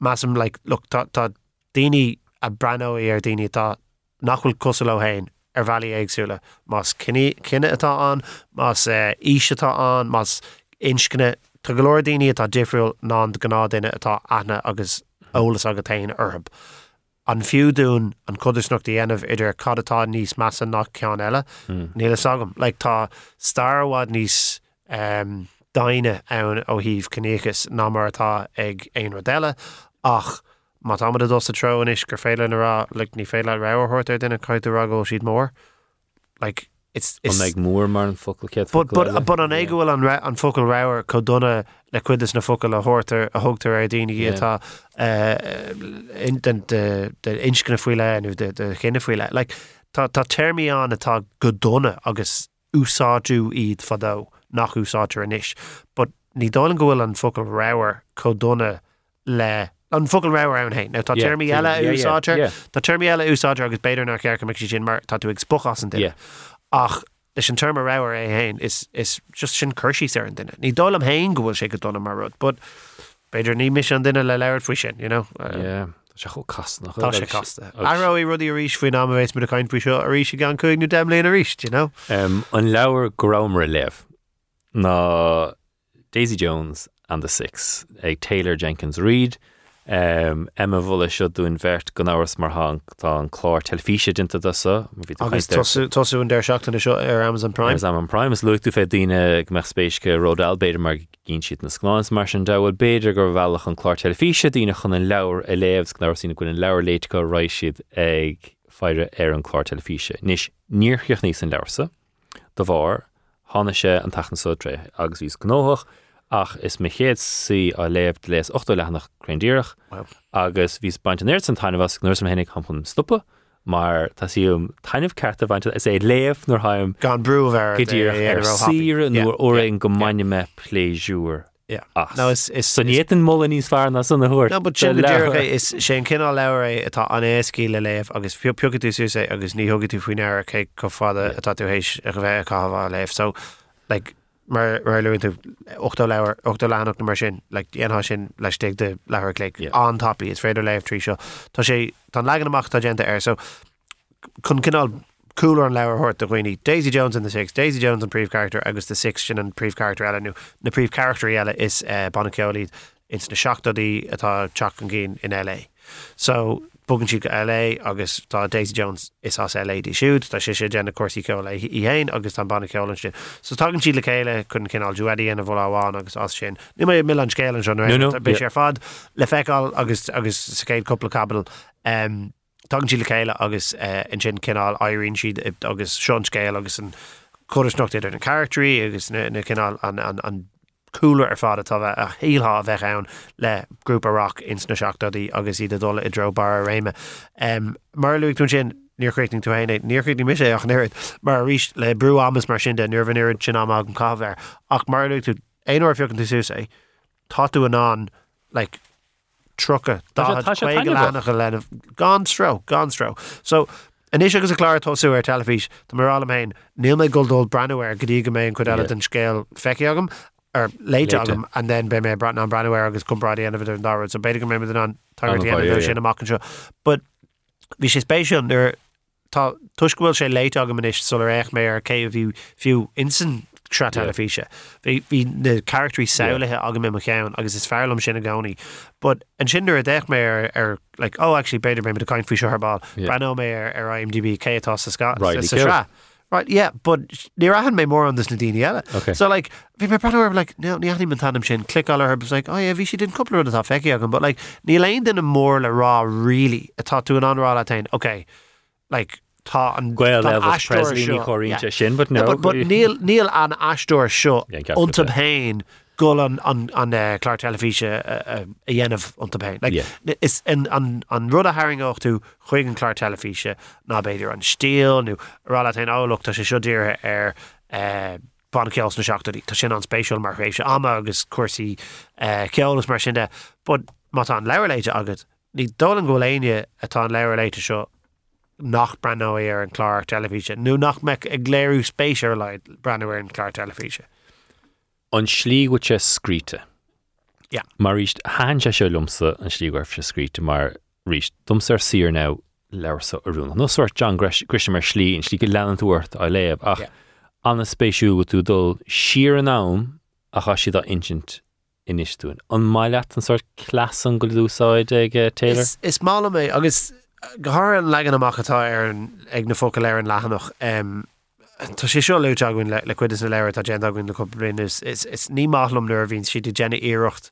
massam le tá daoine a brano ar daine tá nachhfuil cos le hain ar bhelí éagsúla más cinenne atá an más ís atá an más inscinne tá golóir daine atá difriúil ná gná duine atá ana agus ólas agad tain orb. An fiúdún an cudisnacht dhéanamh idir cadatá níos massa nach cean eile níle sagam, le tá starhád níos um, daine ann ó híh cnéchas ná martá ag éon rodile ach má tá a dos a tro is gur féile rá le ní féile rahairt ar duna caiú ragó siad mór. Like, it's, An it's, ag mór mar an focail cé But but but an éigeil an ra- an focail rawer co donna le cuidas na focail a hortar a hogtar ar Yeah. atá eh, in den de de inscinna fuiile nu de chinine fuiile. Like tá termíán atá go donna agus úsáú iad fadó nach úsátar an isis. But ní dálan gohfuil an focail rawer co donna le an focail rawer an hain. Now tá Yeah, termí yeah, eile yeah, yeah, yeah. Tá termí eile úsátar agus beidir nach cear me sin mar tá tú ag spuchas an Yeah. ach leis an term rawer é hain is is just sin chuirsí sé an duine. Ní dóm hain gohfuil sé go donna mar rud, but beidir ní mis an duine le leir fao sin, you know. Uh, se cho casnach Tá sé costa. Aró í rudí a ríis faoin am bhééis mu a caiin fao seo a ríis gan chuigh demléon a ríist, you know. Um, an leabhar gorámar leh ná Daisy Jones and the Six ag Taylor Jenkins Reid um, Emma bhla seo dún bhirt go áhas mar hang tá an chlár telefíe dinta sa Agus tosú an deir seachtainna seo ar Amazon Prime. am an Prime is luú fé díine go meach spéisce Rodal beidir mar ginn siad na sláins mar an dahfuil beidir gur bhealach an chlár telefíe díine chun an leabhar a léhs gná sína gon an leabhar léit go roiis siad ag feire ar an chlár telefíe. Nis níorchioch níos an leabharsa do bhar hána sé an tachan sótré agus vís gnóach ach is me chéad si a léh leis 8 lenach crendíireach Wow. agus vís baintnéir an tainine was nuair sem hennig hampun stoppe mar tá siúm tainineh carta bhainte is é léh nar haim Gan brú bhar Gidíir ar sire nuair óing go maine me pléisiúr as. No, is is San éan molla níos fear na san nahuiir. No, but sin dearcha is sé cinál leir é atá an écí le léh agus fiú piúcha tú sé agus ní thugad tú faoin air ché go fada atá tú hééis a go bheith cáhá léh so like, mar mar luú tú 8 leir 8 leach na mar sin le dhéaná sin leis de lehar lé Yeah. an tapí is féidir léh trí seo Tá sé tá legan amach tá genta air so chun cinál cooler an lewer hort a roioine Daisy Jones in the six. Daisy Jones an príomh character agus the six sin an príomh character eile nu na príomh character eile is uh, Bonacoli ins na seachtaí atá teach an cín in LA so bugan si go LA agus tá Daisy Jones is as LA dí siúd tá sé sé dénne cuasí ce le i héin agus tá banna celan sin so tágann si le chéile chun cinál juí an a bhháin agus as sin ní mé mill an scéan sin No, no, be yeah. sé fad. Le feáil agus agus sacéid coppla cabal um, Tugann sí le chéile agus an sin cinál airíonn siad agus sean scéil agus an chorisnocht idir an characterí agus na, na cinál an, cooler ar fád atá bheith a híá bheith ann le grúpa rock ins na seachtaí agus iad dóla i dro bar a réime. Um, mar luúigh tún sin níorcréting tú haine níorchéting mis ach nuid mar a ríist le brú amas mar sin de nuirhanir sin am an cáhar ach mar luú tú éonir fiocan tú sú é tá tú an an like trucha Tá sé- tá sé tainineh. lánach a lena gan stro gan stro so Anis agus a chláir tosú ar telefís Tá mar am hain níl mé goldul brenuir go dtí go mé chud eile den scéil feici agam ar léite Léite. agam an den be mé brat an brenuir agus cumbráí an an dá so beidir go mé an An tartí bhá, yeah, sin amach an seo but hí sé spéisiún ar tá tuisgóil sé léite agam is sul éich mé ar cé bhú fiú insan tre telefíe. Bhí na characterí saolathe agam mé cheann agus is fearlam sin a. But an sinar a deich mé ar ar like, oh, actually beidir mé a caiin fao searbal. Yeah. Brano mé ar IMDb cétá sa Scott. Riley sa. Right, yeah, but ní rahan mé mór an this na daine eile. Okay. So like, bhí mé brano like, no, aní man tanm sin, click all her, was like, oh yeah, si den couple of atá feici agam, but like, ní leon den mór le rá really, atá tú an anrá a tain, okay, like, tá an Gweil tá levels astóir Presley ní seo, choírte sin, but No, no. but, but níl, níl an astóir seo Yeah, Captain unta Bear. hain go an an an uh, Clark telefíe uh, uh, a dhéanamh unta hain. Like, Yeah. is an an an rud a haing auch tú chuig an Clark telefíe ná beidir an stíl nu rála tain álaach tá sé siúdíir ar uh, ban ceos na seachtaí Tá sin an spéisiúil mar rééis ama agus cuasaí uh, ceolalas mar sin de, but má tá an leirléite agad ní dul an ggóléine atá an leirléite seo nach brandó ar an chlár telefíe. nó nach me ag léirú spéisiir le brandó ar an chlár telefíe. An slí go se scríte. Yeah. Mar ríist há se se lumsa an slíhar se scríte mar ríist dumsar sir ná leirsa arúna. John Grisham mar slí in slí go leanúirt a léamh ach Yeah. anna spéisiú go tú dul siar an nám a cha siad a insint inistún. An maiile an sort clasan go dúsáid ag uh, Taylor? Is, is mála mé agus gthir an legan amachchatá ar an ag na focail ar an lehanach um, Tá sé seo leúte aún le cuidas na leir a gen aún le cupblin is is ní málumm nar vín si de dénne éirecht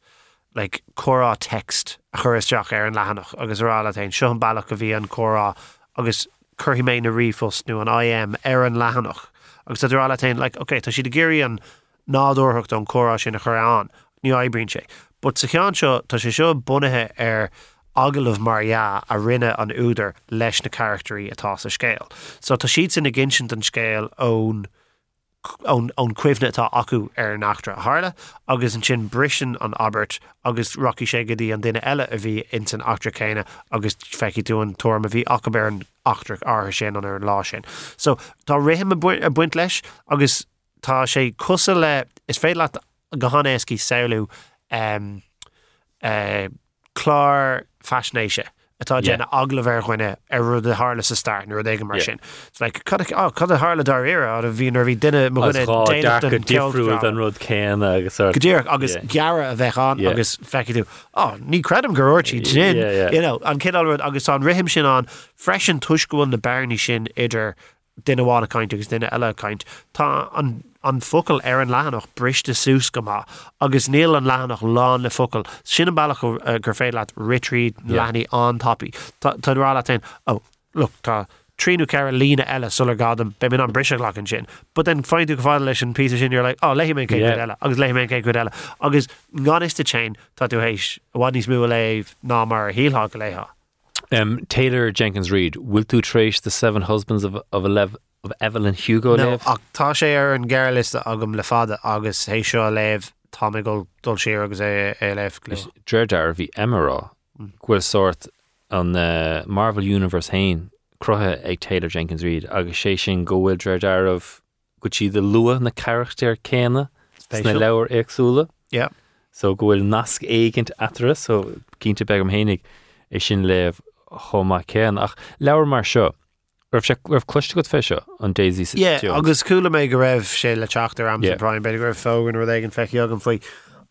le chorá text a chuiristeach ar an lehanach agus rála tain seo an bailach go bhí an chorá agus chuhí mé na rifos nó an IM ar an lehanach agus tá rála tain le oké tá si de géirí an nádúthacht an chorá sin na chorán ní ebrin sé, But sa chean seo tá sé seo bunathe ar agalh marja a rinne an úder leis na characterí atá sa scéil. So tá siad sin na ginint an scéil ón ón cuiimhne tá acu ar nachtra hála, agus an sin brisin an Albert agus Rocky sé godí an duine eile a bhí in san achtra chéine agus feici tú an tom a bhí acabar an achtrach á sin an ar lá sin. So tá réhim a buint leis agus tá sé cusa is fé le gohannécí saoú um, uh, chlár fashionéise. atá déna aglaver chuine ar rud a hála sa star nu ige mar sin. Oh, cad a hála dar ire a bhíon ar bhí duine difriú an rud céan agus Godíir agus geara a bheitán agus feici tú oh, ní credum goirtí sin. an cinálrad agus an rihim sin an freisin tuisgóin na bearní sin idir duine bhána caiint agus duine eile caiint Tá an an focail ar an lehanach briste sús go má agus níl an lehanach lán le focail sinna bailach uh, gur fé leat ritríd lehanní an tapí Tárá tain ó look tá tríú cear lína eile sular gadam be min an brise le an sin, but den feinú go fáil leis an pí sin you're like, oh, leihí cé eile agus leihí cé eile. Agus ganiste chain tá tú hééis bhhaní smú léh ná mar híá go léha. Um, Taylor Jenkins Reid, will tú trace the seven husbands of, of, Elev, of Evelyn Hugo no, ach tá sé ar an geirliste agam le fada agus hé seo léh tá go dul sé agus é é leh Dredar bhí ghfuil sort an uh, Marvel Universe hain cruthe ag Taylor Jenkins Reid agus sé sin gohfuil dredarmh go si de lua na charachtéir céna na leabhar agsúla yeah. so gohfuil nasc éigent atra so cínta begam hénig é sin leh chomá céan. Ach leabhar mar seo. Raibh cluiste go feise an Daisy agus coolla mé go raibh sé le teachtar am Brian be gur fógan ru an feici agam faoi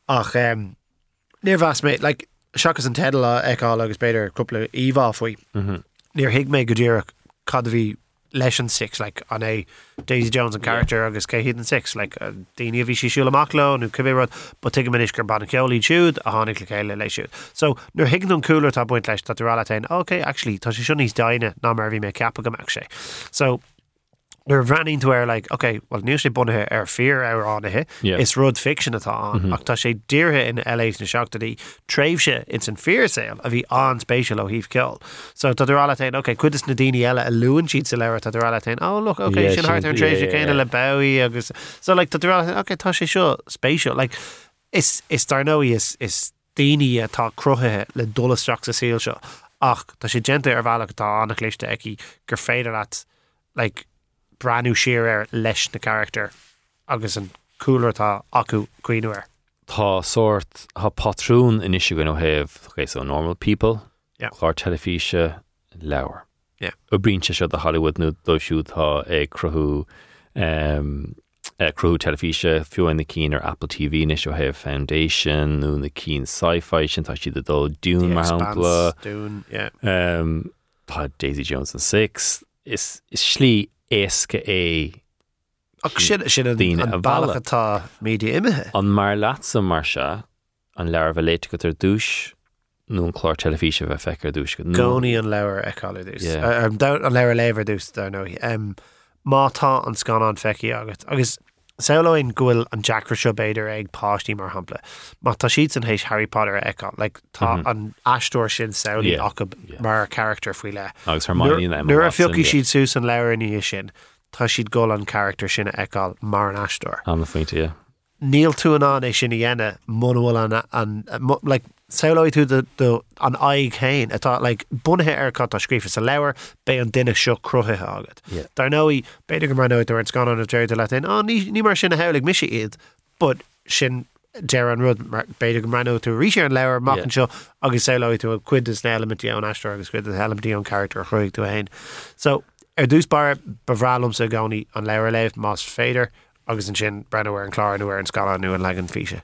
ach níor bhas mé le seachas an tedal eáil agus beidir cúpla íhá faoi mhm. níor hiic mé go ddíach cad bhí leis an six like an é Daisy Jones an character yeah. agus cé an six like uh, daine bhí si siúlaachlo nó cubérad, ba tu minis gur ban ceolí siúd a hánig le chéile lei siúd. So nuair higann an coolir tá buint leis tárála tain, ok, actually tá sé sin níos daine ná mar bhí mé ceappa goach sé. So nuair bhreanín tú ar like, ok, well níos sé bunathe ar fear ar ánathe is rud fiction atá an ach tá sé ddíirthe in LAs na seachtaí tréimhse in san fearsail a bhí an spéisial ó híh ceol. So tá rálatain, ok, chud is na daine eile a luúan siad sa leir tá rálatain, ó look, ok, sin hart an trééis chéine le baí agus so like, tá ok, tá sé seo spéisial like, is is dar nóí is is daine atá cruthethe le dolasteach sa síl seo ach tá sé gente ar bhealach tá annach léiste ag gur féidir at like, breú siir ar leis na charter agus an coolirtá acu cuioinúir. Tá sort ha patrún in isisiú gan ó okay, so normal people yeah. chlár telefíe lewer. Yeah. O brínse se a Hollywood nu dóisiútá ag cruthú um, cruú telefíe fiúin na cín ar Apple TV is heh Foundation nó na cín sci-fi sin tá siad dul dún mar hapla um, Tá Daisy Jones an 6 is, is slí éasca é ach sin sin daine an bailachatá média imethe. An mar lása mar se an leir bh léite go ar dúis nó an chlár telefíe bheith fechar dúis go Gcóí an leir eáú dús an leir léhar dús nó mátá an scan an feici agat. Agus Saoin ghfuil an Jackra seo beidir ag pátí mar hapla. Má tá siad an hééis Harry Potter eá, le tá Mhm. an asúir sin saoí Yeah, acu yeah. mar character faoi le. agus Hermione and Emma Nuair a Watson, fiocí yeah. siad sús an leir ní sin, tá siad ggó an character sinna eáil mar an asúir. An na faointe, yeah. Níl tú an an é sin dhéine mhfuil an like, saoláid tú an aig chéin atá le bunathe ar cat a scrífa sa leabhar be an duine seo cruthe agat. Yeah. Dar nóí beidir go mar nóid ar an scan an déir de letain á ní mar na heigh mis iad, bud sin dear an rud mar beidir go mar nó tú rí an leabhar mac an seo agus saoláid tú a cuid is na elementí an astra agus cuid elementí an character chuig tú hain. So ar dús bar bhrálum sa gáí an leir léh más féidir agus an sin brennhar an chláir nuair an scala nu an legan fiise.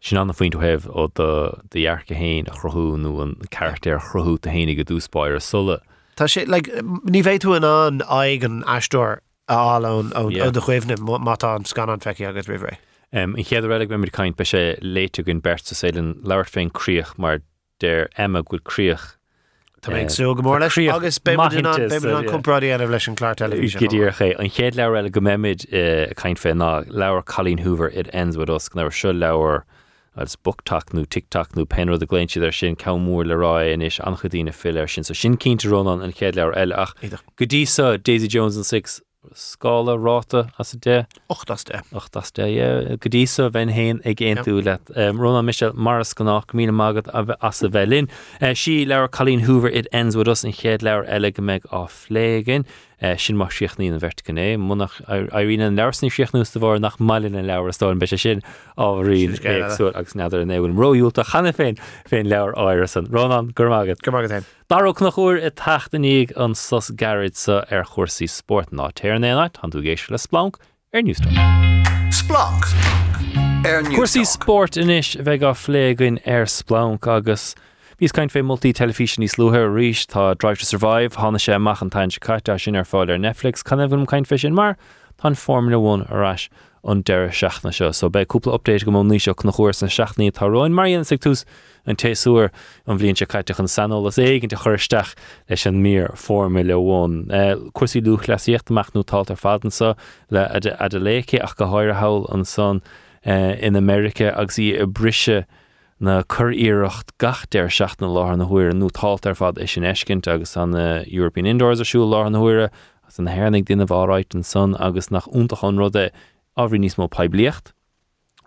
sin anna faoint heh ó dehearcha héin a chrothúnú an charactéir chrothú a hénig go dúspáir a sulle. Tá sé ní bhéit tú an an aig an eúir áán ó de chuimhne mátá an scanan feici agus rire. Um, I chéad réleg be mir caiint be sé léite gunn bert sa sé an leir féin críoch mar déir Emma goilríoch Tá ag sú go mór leis agus be an compráí an leis an chlár televísion. Gidíché an chéad leir eile go méid caiint fé ná leabhar Colleen Hoover it ends with us. Nar se leabhar als booktaknú tiktaknú pen a gléintí ar sin camúór le rá inis anchadína fiir sin. So sin Ronán an chéad leir eile ach. Godísa Daisy Jones an 6 scála ráta as dé 8 8 dé go dísa bhain héin ag géú le Rna mis maras gannach mí mágad as a bhelinn. sí leir chalín húver it ends with us in chéad leir eile go méid á flégin. Eh, sin mar siochní an vertcanné, munach aíon an leirsaní siochnús a bhór nach mailin an leir stáin be sin áhríú agus neidir an éhfuil. Roiúilta chana féin féin leir áir san Rán gurmágad gomagad. Darach nach chuir i tataníigh an sos garid sa ar chósaí sport ná téirnéid an tú géisi le splánk ar newstra. Splánk Cuasaí sport inis bheith á phléagain ar splánk agus, Bís caiint fé multi telefísin ní slúthe ríis tá Drive to Survive hána sé machchantain se caiite sin ar fáil ar Netflix canna bhfuil caiint fi sin mar tá Formula 1 arráis an deire seachna seo, so be cúpla update go mní seo na chuir san seachnaí táráin maríon sig túús an téúr an bblionn se caiiteach an sanolalas éigen de chuirteach leis an mír Formula 1. Eh, Cuasí lú leíochtach nó tal ar fadansa le a de ach go háir hail an son eh, in America agus í a brise, na chur íirecht gach déir seach na láth na huiir nó talt ar fad is sin ecint agus an uh, European Indoors asú lá na huiire as an hernig duine bhráit an son agus nach úntachan rudde áhrí níos mó peblicht.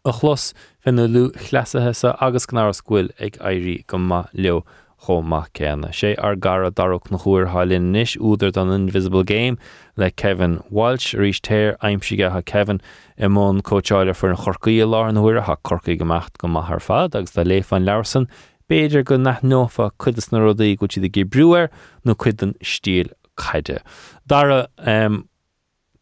A chlos fin lú chleasathe sa agus gnar scuil ag éirí go ma leo chomach céanna. sé ar gara darach na chuir hálinn níis úidir an Invisible Game le Kevin Walsh ríéis téir aimimsige ha Kevin i món cóteáile fur an chorcaí lá an thuair ha corcaí gomacht go maithar fad agus le léfáin lesan, béidir go nach nófa chudas na rudaí go si de gé breúir nó chuid an stíl chaide. Dara um,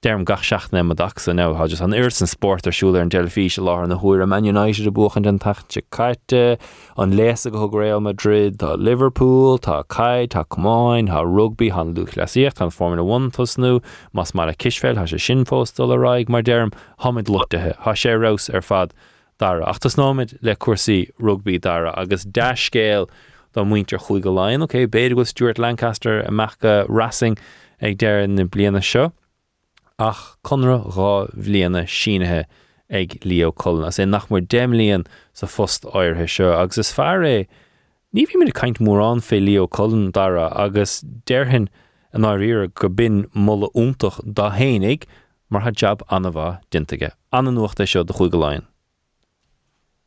derm gach seachna a dacha ná ha an ir san sport arsúler an delfí se lá na thuair a Man United a buchan den tachte caiite an léasa go Real Madrid tá Liverpool tá caiid tá cumáin tá rugby han luch leíocht an Formula 1 tosnú mas mar a kisfeil ha se sinfóstal a raig mar derm hamid lutathe ha sé ras ar fad dara achtas nóid le cuasaí rugby dara agus dascéil dá muintear chuig go láin, okay, beidir go Stuart Lancaster a mecha Racing ag deir na bliana seo. Ach conra rá bbliana sinathe ag lío colna é nach mar déimlíonn sa fust áirthe seo agus is fear é ní bhí mid caiint mór an fé lío collan dara agus déirhin an áíire go bin molle úntaach dá hénig mar ha jab bh dinteige an nuachta seo do chuig goláin.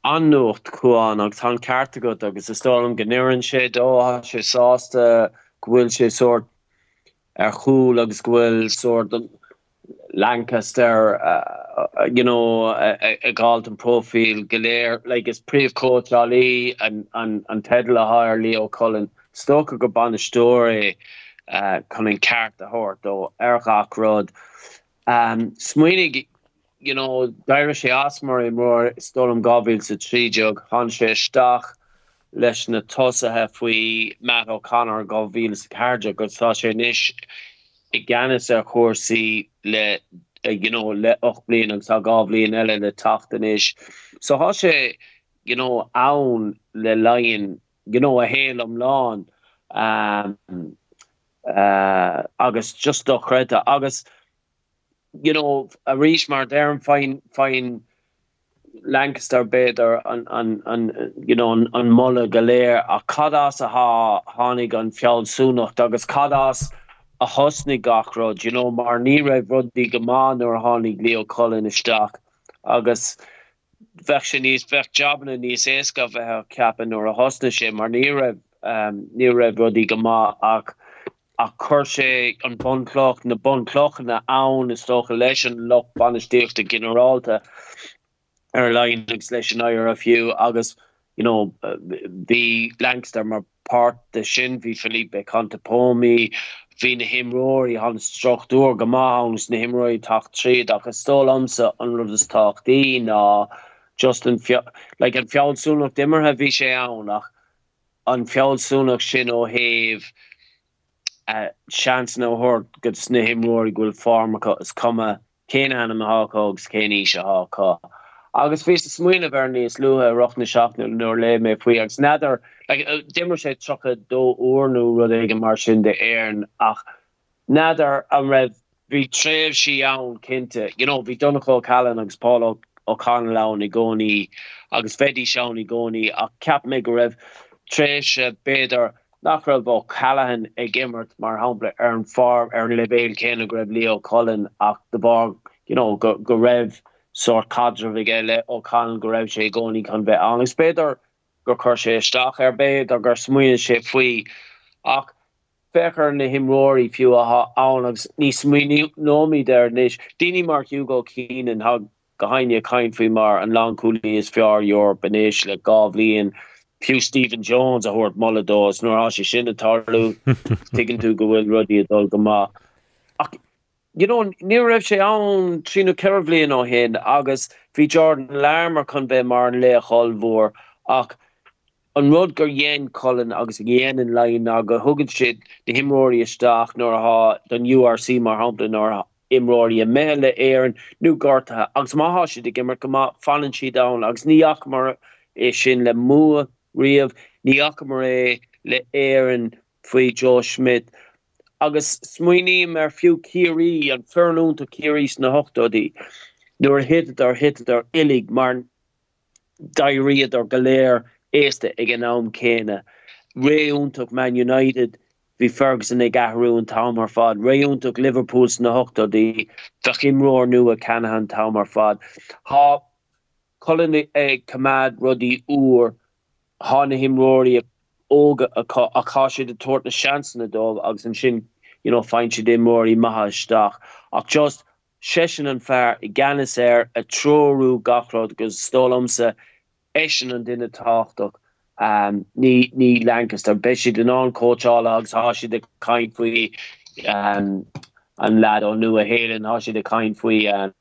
Annocht chuáin agus tá ceartta go agus is stálam gnéann sé dó sé sásta gohfuil sé sort ar chuúil agus gohfuil sort Lancaster uh, uh, you know a, Galton profil galéir like is pref coach Ali an and, an tedal a Leo Cullen. Stoka go ban story uh kon in kart a hort do erach rod um smuoinnig you know sé asmar mór stolum gobil sa trí jog han stach leis na tosathe faoi Matt O'Connor go víle sa carja go i gannis a chósaí le uh, you know le och blian an sa gá eile le tatan is. So ha sé you know ann le lein you know a héel am lá um uh agus just do chreta agus you know a ris mar derm fein fein Lancaster beidir an an an you know an an molle galéir a cadas a ha hánig an fiallsúnacht agus cadas a hosnig gachrod you know mar ní raibh rudí goán ar hánig leo colin isteach agus ve se níos fech jobna níos éca bheit ceapan or a hosna sé mar ní raibh um, ní raibh rudí gomá ach a chur sé an boncloch na boncloch na ann is stocha leis an loch banistíocht a generalta ar leins leis an air a fiú agus you know the Langster mar part de sin vi Felipe Contepomi hí na himróí han strachtúr go máhans na himróí tacht tríd agus stólamsa an rud is tachtí ná just an like an fiáilsúnach dimmer ha bhí sé annach an fiáilsúnach sin ó héh sean nó hort go sna himróir ghfuil farmcha is komme céine anam háágus céine se háá. Agus fé smuoine bhar níos luthe rochna seachna nuair le mé faoi agus neidir uh, dimmer sé trocha dó ornú rud ige mar sin de éan ach neidir an raibh hí tréh si ann cinnte. You know hí donnaá callan agus Paul ó can le i gcóí agus fedí seán i gcóí ach cap mé go raibh tréise beidir nach raibh ó callahan ag gimmert mar hapla ar an farm ar céna go raibh Leo Cullen ach de bar you know go go raibh sort cadre vi geile ó can go raibh sé gcóí chun bheith. An beidir gur chuir sé staach ar beit a gur smuoine sé faoi. Ach fechar na himróí fiú a ánagus ní smuoine nóí der níis Dine mar Hugo Keen an ha gohaine kaint fao mar an langcoolí is fiar Joor benéis le gáhlíon Pew Stephen Jones a hort molledós nor a se sinnne tarlú. <laughs> Tegin tú go bhfuil rudí adul go ma. You know ni raibh sé an tríú ceblion ó hen agus hí Jordan lemer chun be mar an le chollhór ach an rud gur yen colin agus yen in lein a go hugad si de himróí isteach nor ha den URC mar hapla nor imróí a méle éan nu garta agus máá si de gimmer go fallen si da agus níach mar é sin le mua riamh níach mar é le éan faoi Joe Schmidt. Agus smuoine mar fiú kií an fernúnta kirís na hochtdodí nuair hit ar hit ar ilig mar dairíad ar galéir éiste ag an nám céine. Réúntaach Man United hí Ferguson ag gahrún tamar fad. Réúntaach Liverpools na hochtdodí fach imróir nu a Canahan tamar fad. Há Colin ag cumad rudí úr hána himróí óga a cá si de toort na seansen adul agus an sin you know fein si dé mór í mahaisteach ach just sechen an fer i gannis air a trorú gachrod gus stolamse echen an dinne tachtach um, ní ní Lancaster be si den an coachálagus há si de kaint faoi um, an lad an nu a hélen há si de kaint faoi um,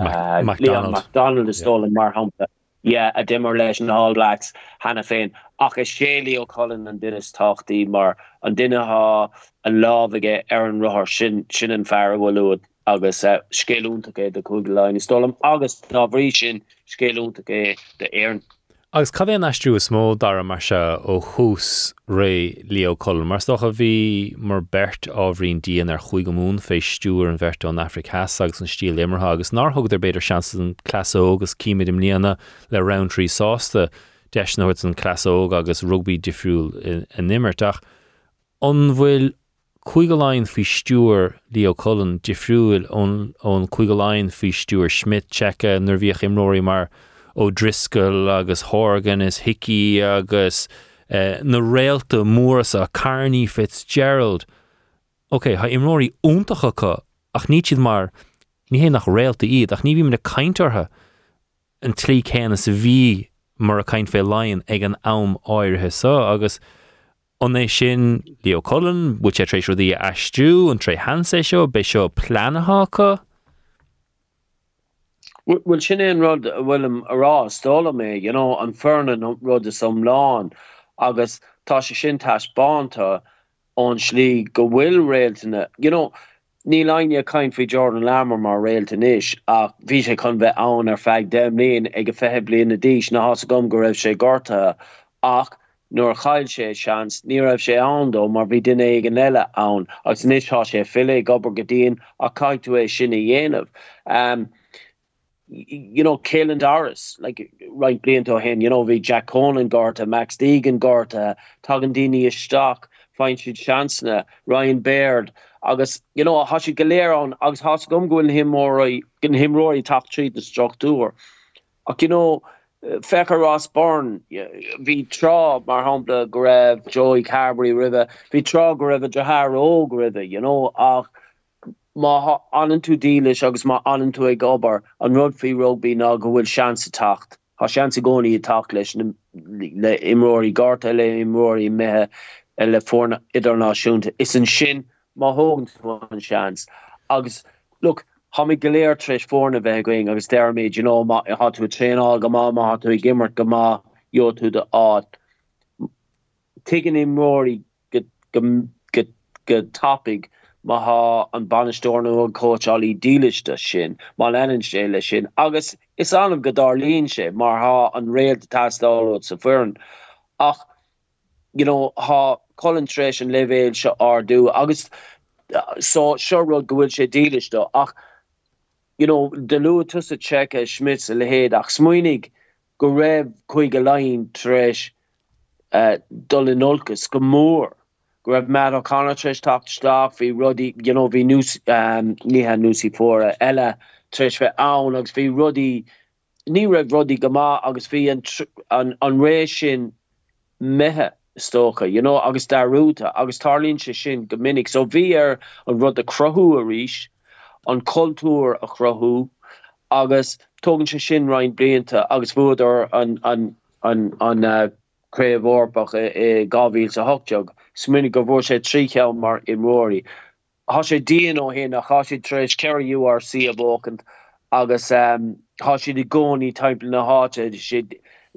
uh, McDonald. McDonald is stolen mar hampa. yeah, a dimmer leis an All Blacks hanna féin ach is sélí ó Colin an dunas tochttaí mar. An duine ha an láige ar an rothir sin sin an fearhúd agus uh, scéúntaché de is stolam agus náhrí sin scéúntaché de éan. Agus cad éon eistú is smó dar mar se ó ré leo colm, mar stocha bhí mar bert áhrín díon ar chuig go mún fééis stúr an bheirt an Africas agus an stíl immartha agus náthg ar beidir sean an clasó agus cíimiidir líana le roundtrí sásta deisnahuiid an clasóg agus rugbí difriúil in nimmerteach. an bhfuil chuigeáin fi stúr Leo Cullen difriúil ón chuigeáin fi stúr Schmidt checkcha nervhíoch imróí mar ó driscoil agus hágan is hií agus uh, na réalta móras a Carní Fitzgerald. Ok, ha imróí úntacha chu ach ní siad mar ní hé nach réalta iad ach ní bhí na caiintartha an tlí chéna sa bhí mar a caiin fé lein ag an am agus an é sin Leo Cullen, bu sé trééis ruí eistú an tré hansa seo be seo planaá Well sin éon rud bhfuilm ará stála mé know, an fernan rud is som lán agus tá se sin tais bananta an slí go bhfuil réaltainine you know, ní leine caiin fi Jordan Larmour mar réalta isis ach bhí sé chun bheith ann ar feig déimlíon ag go fethe blion na díis na has gom go raibh sé ach nuair chail sé seans ní raibh sé andó mar bhí duine ag an eile ann agus níostá sé fiile gobar go dtíon a caiitú é sinna dhéanamh. Um, you know Caelan Doris like right blianto hen you know vi Jack Conan garta Max Deegan garta tagandini is stock fein si chancena Ryan Baird agus you know has si galéir an agus has gom goin him gin him roi top treat the structúr ach you know uh, fecha Ross Byrne hí tra mar hapla go raibh Joey Carbery rive hí tra go raibh Jahar ó rive you know ach má anan tú dílis agus má anan tú ag gobar an rudfií rugbí ná go bhfuil seansa tacht. Tá seansa gcóí tacht leis le imróí garta le imróí methe le fórna idirnáisiúnta is an sin má hógan an seans agus look ha mi goléir treéis fórna bheith going agus derméid you know ma hat tú tréá go má má hat tú gimmert go má jo tú de ád tegin i mórí go topic ma ha an banistorno an coach allí dílichte sin má lennen sé lei sin agus is an godar lín sé mar ha an réel tasdá sa fern ach you know ha Colintration levéil se ardú agus so sure gohfuil sé dílichte ach you know de lu tusse check e schmitz a lehéad ach smuoinnig go raibh chuig go lein treis uh, dul in olkas go go raibh me ó kannna treis hí rudi you know hí um, ní ha nusi fóra eile treis fe an agus hí rudi ní raibh rudi goma agus hí an, an, an rééis sin stocha you know agus darúta agus tarlín se sin gomininic so bhí ar an rud a crothú a ríis an kultúr a chrothú agus tógann se sin rein blianta agus búidir an an an an kréhórpach uh, i gavíil a hojog sminnig go bhór sé trícheall mar i móí. Tá sé dían ó hin a cha si treéis ceir URC a bókant agus um, há si de gcóí timppla na háte si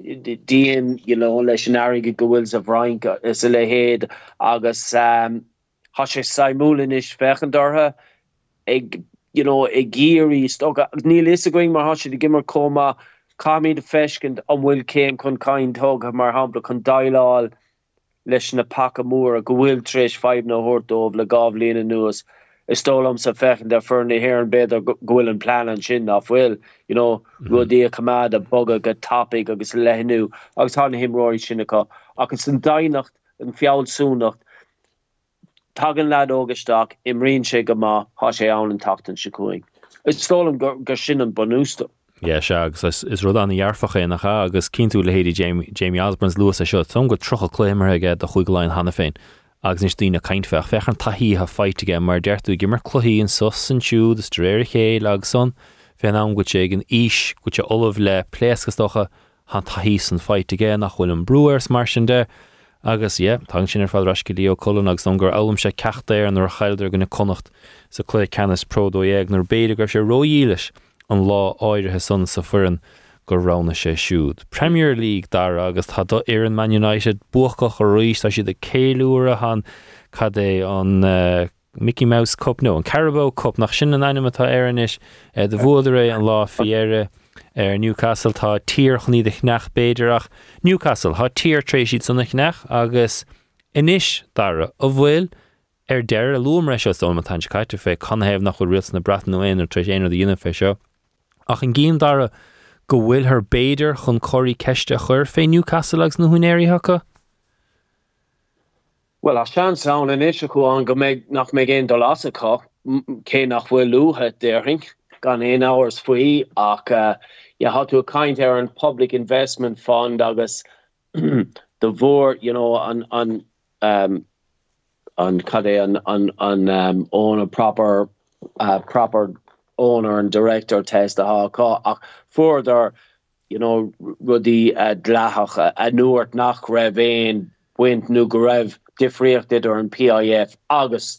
dían you know, leis an aige gohfuil a bhrainca le héad agus um, há sé saimúlin is fechan ag you know, ag géirí sto ní is going mar há si de gimmer koma kamí de fekent an bhfuil céim chun kaint tog mar hapla chun dailáil leis na pakamúr a gohfuil treéis feib na hortóh le gabhlína nuas. Is stolam sa fechen der ferne her an beder gohfuil an plan an sin nachhfuil you know mm-hmm. rudí a kamad a boga go tapig agus lehenú agus han himróí sinnneá agus an dainacht an fiáilsúnacht tagan lad ógusach im rion sé go má há sé an an tatan secuing. Is stolam gur sin an bonústa. Ié se agus is rud an dhearfacha nach agus cinú le héidir Jamie Osborns Lewis a seo som go trocha léimeige a chuiglein hanna féin. Agus is tína caiintfeach fechan taí ha feitiige mar deirú gimar chluí an sos san siú is réir ché ag son. Fé an go sé an is go se olah le pléascastocha han taí san feitiige nach chuil an breúers mar sin de. Agus é tan sin ar fád rasci lío colún agus an gur elam sé ceachtéir an ar chaidir gona connacht sa clé canis pródóéag nar béidir gur sé roiíles an lá áirithe san sa furin. Go rana sé siúd. Premier League dar agus tá do ar an Man United buchach a roiís tá siad a céúr han cad é an uh, Mickey Mouse Cup nó an Carabao Cup nach sin an animatá airis uh, de bhdar an lá fiére ar Newcastle tá tíoch ní nach béidirach Newcastle há tíirtrééis siad sanna nach agus inis dara a bhfuil ar deir a luúmre se ó tan caiite fé chuhéh nach chu ri na brat nó éonar tre éanaar dhéana fé seo ach an ggéim dara go bhfuil th béidir chun choirí ceiste chur fé Newcastlegus na hunéiríthecha? Well a sean saon in is go an go méid nach mé géon do las aá cé nach bhfuil luthe déing gan é áhars faoí ach uh, ja hat tú kaint ar an public investment fund agus de voor you know an an um an cadé an an an um own a proper uh proper owner and director test a ha ach further you know rudi uh, dlachach a, a nuert nach ravéin wint nu go raibh difriocht dit or an PIF agus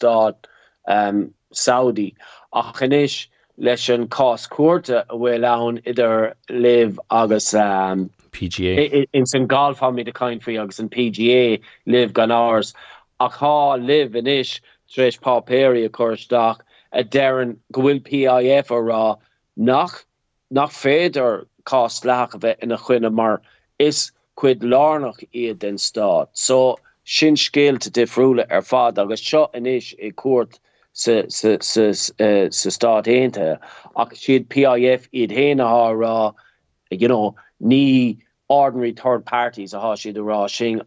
um, Saudi. Ach chanis leis an cás a bhfuil ann idir liv agus um, PGA in san mi de kaint fri agus an PGA liv gan árs ach há liv in isis treéis papéri a a deran gohfuil PIF a rá nach nach féidir cost leach a bheith ina chuine mar is cuid lánach iad den stad so sin scéalte difriúle ar fad agus seo inis i cuat sa stad héinte ach siad PIF iad héanaá rá you know ní ordinary third parties a há siad rá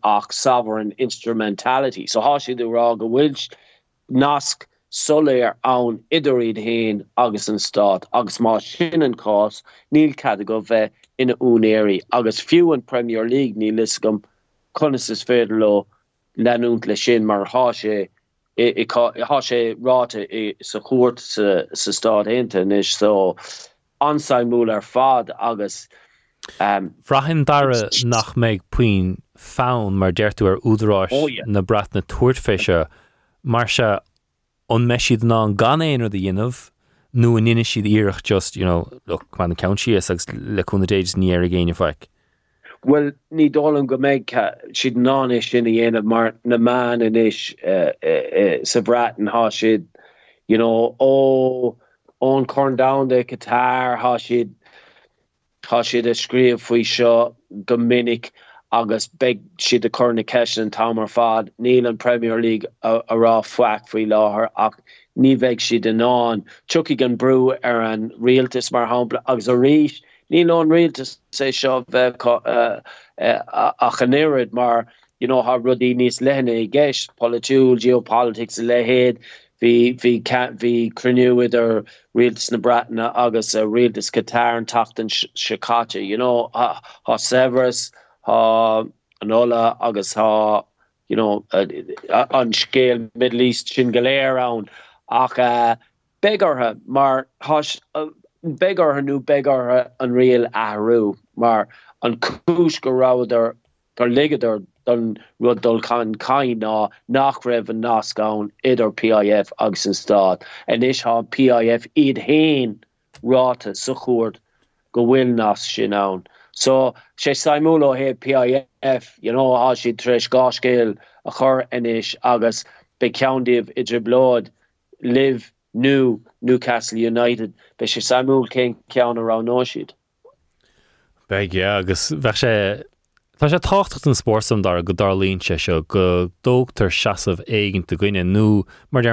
ach sovereign instrumentality. So há siad rá go bhfuil nasc soléir ann idiríd héin agus an stát agus má sin an cás níl cad go bheith ina únéirí agus fiú an Premier League ní lis gom conas is féidir lo leút le sin mar há sé há sé ráte sa chót sa stad hénta is so ansaimú ar fad agus um, Frahin dare nach méid puin fán mar deirú ar údráis oh, yeah. na brat na tuairtfeise mar se an ná an gan éonar de dhéanamh nu in inine siad íireach just you know look man countí agus leúna déidir ní ar a géine feic. Well ní dólan go méid siad náis sinna dhéanamh mar na man in is uh, uh, uh, sa brat an há you know ó ón corn down de Qatar há siad há siad a scríomh faoi seo go minic agus be siad a chuna ce an tamar fad níl an Premier League a, a rá foiic faoi láthair ach ní bheith siad an ná tuki gan brú ar an rialtas mar hapla agus a ríis ní ná rialtas sé seo bheith uh, uh, a chanéad mar you know ha rudí níos lenne i gceis polúil geopolitics a lehéad hí hí hí cruniuid ar rialtas na bratna agus a rialtas Qatar an tatan Chicago you know ha, ha Severus ha anola agus ha you know uh, an scéal Middle East sin galéir an ach uh, begarthe mar has uh, begar nu begarthe an réel ahrú mar an cis go ráidir gur ligadidir don rudul kann kain ná nach raibh an nácáin idir PIF agus an stad en is ha PIF iad héin ráta sa chót go bhfuil nás sin an. So sé saimúlo hé PIF you know, há si treis gácéil a chur inis agus be ceandíh idir blod live nu Newcastle United be sé Samuel cé cean ará náisiid. Beige agus bhe sé Tá sé tácht an spórsam dar go darlíonn sé seo go dógtar seaamh éigen do gine nó mar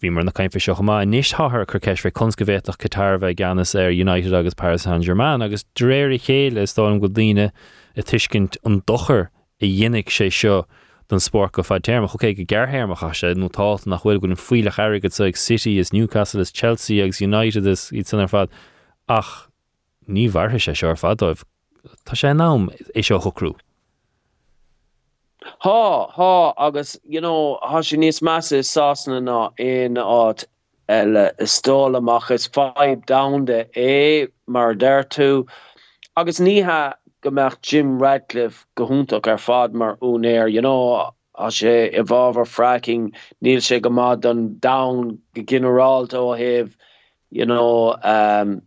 bhí mar na caiimfa seo má níos ththir chu ceis fé conscavéach catar bheith ganas ar United agus Paris Saint Germain agus dréir chéile is dám go dtíine i tuiscint an dochar i dhénig sé seo den sport go fá termach chuké go gerhéirmacha sé nó tá nach bhfuil gon fuiile airigad so ag City is Newcastle is Chelsea agus United is í san ar fad. Ach ní bharthe sé seo fadóibh Tá sé nám é seo chocrú. Tá há agus you know, há sin níos meas ná in áit eile istólamach is feib damde é mar d tú. Agus níthe gomeach Jim Ratcliffe gohúntaach ar fad mar únéir you know a sé i fracking níl sé go don da go generalt heh you know um,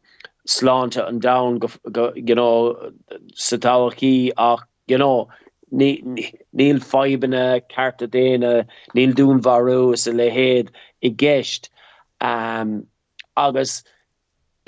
sláinte an go you know satáí ach you know níl febanne carta déine níl dún varú is a lehéad i gist um, agus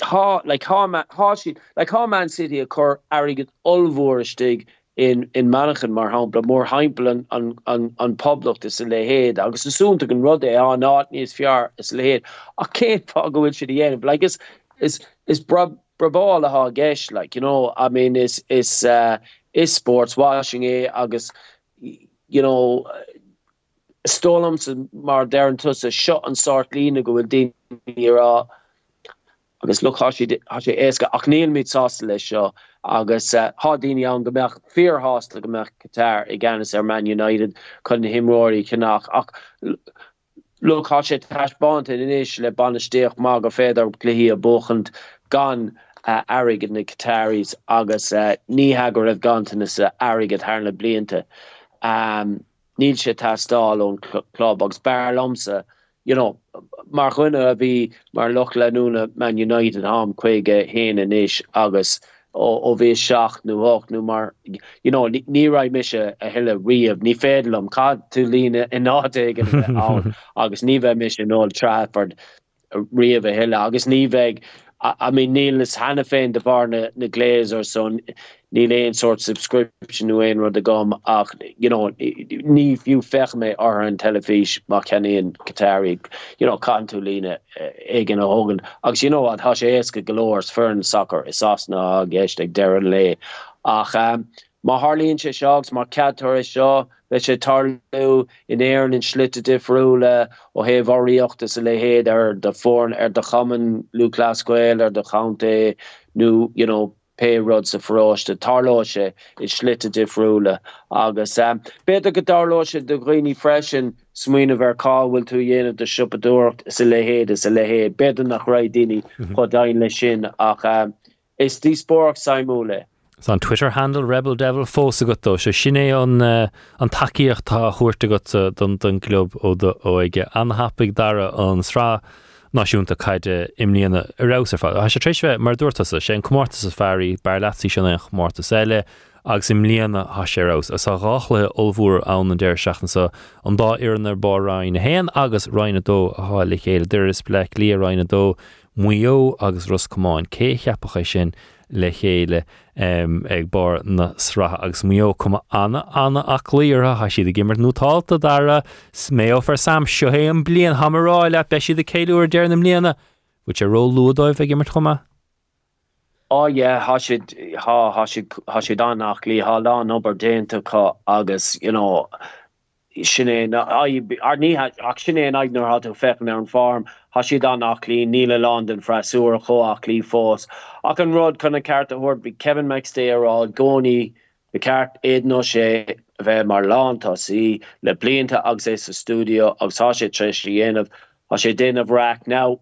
ha like ha si like ha man city a chor agad olvorstig in in manchen mar hapla mór heimpelen an an an poblocht is se lehéad agus asúnta an rud é an ná níos fiar is lehéad a ké pa gohfuil si dhéanam like is is is bra brabal a ha geis like you know I mean is is uh is sports washing é agus you know stolam mar deran tu a shot an sort lína gohfuil dé ra agus lu sé éca ach níl mit sásta lei seo agus hádíine uh, an gombeach fearhásla gombeach Qatar i gceannis ar Man United chun himróí cenach ach Luá sé taisbant in inis le banisteoch má go féidir léhí a bochant gan uh, aigad na Qataris agus uh, ní hagur raibh gantainna sa aigad thna blianta. Um, Níl sé tastáil ón club agus bearlamsa. you know mar chuine a bhí mar loch leúna man United am chuige héana inis agus ó bhí seach nó hocht nó mar you know ní ra mis a heile riamh ní fédalm cad tú lína in áige <laughs> agus ní bheith mis an Old Trafford riamh a heile agus ní bheith I mean Neil is hanna féin de na, na léir son ní éon sort subscription nu éon rud a gom ach you know ní fiú fech mé ar an telefís ceníon Qatári you know can tú lína igen a hogan. You know wat ha sé galors fern soccer is asna a geist ag ach um, má Harlíonn sé segus mar cetar seo le sé tarlú in éan in slitte difriúle ó heh áíochtta sa le héad ar de fórn ar de chaman lulascuil ar de chaunté nu you know pérod sa frochte tarlóse is slitte difriúle agus um, beidir go darlóse de greení freschen smuoine ver cáhfuil tú dhéanamh de sipadúcht sa lehéad is a lehéad beidir nach raidíine chu dain le sin ach um, is tí spóach saimúle. An Twitter handle Rebel Devil. Fósa gotó se sinné an uh, an takeíocht tá chuirta go don club ó ó ige anhapig dara an srá náisiúnta caiide imlíana arásar fá. A sé trééis mar dúirtasa sé an cummórta sa fearí bar eile agus im líana ha sérás a sa ráchla olbhúr an an déir seachna an dá an ar báráin na héan agus roiine dó a hála chéile lí roiine dó muo agus cé sin le chéile um, ag bar na srathe agus mó cum anna anna ach líortha ha siad gimmar nótáta dara méo far sam seohé an blion haráile be siad a céúir déirnam líana, bú sé ró lúdóibh a gimmar chuma? Á é ha si annach lí há lá ober dénta chu agus you know, sinné ní ach sinné eignar hat fechan ar an farm. Ha si an nach lí níle London freisúr choach lí fós ach an rud chuna ceart a hort be Kevin McStay ará gcóí be ceart éad nó sé bheith mar látá sí le blianta agus é sa studioú agus há sé tre dhéanamh ha sé déanamh raach ná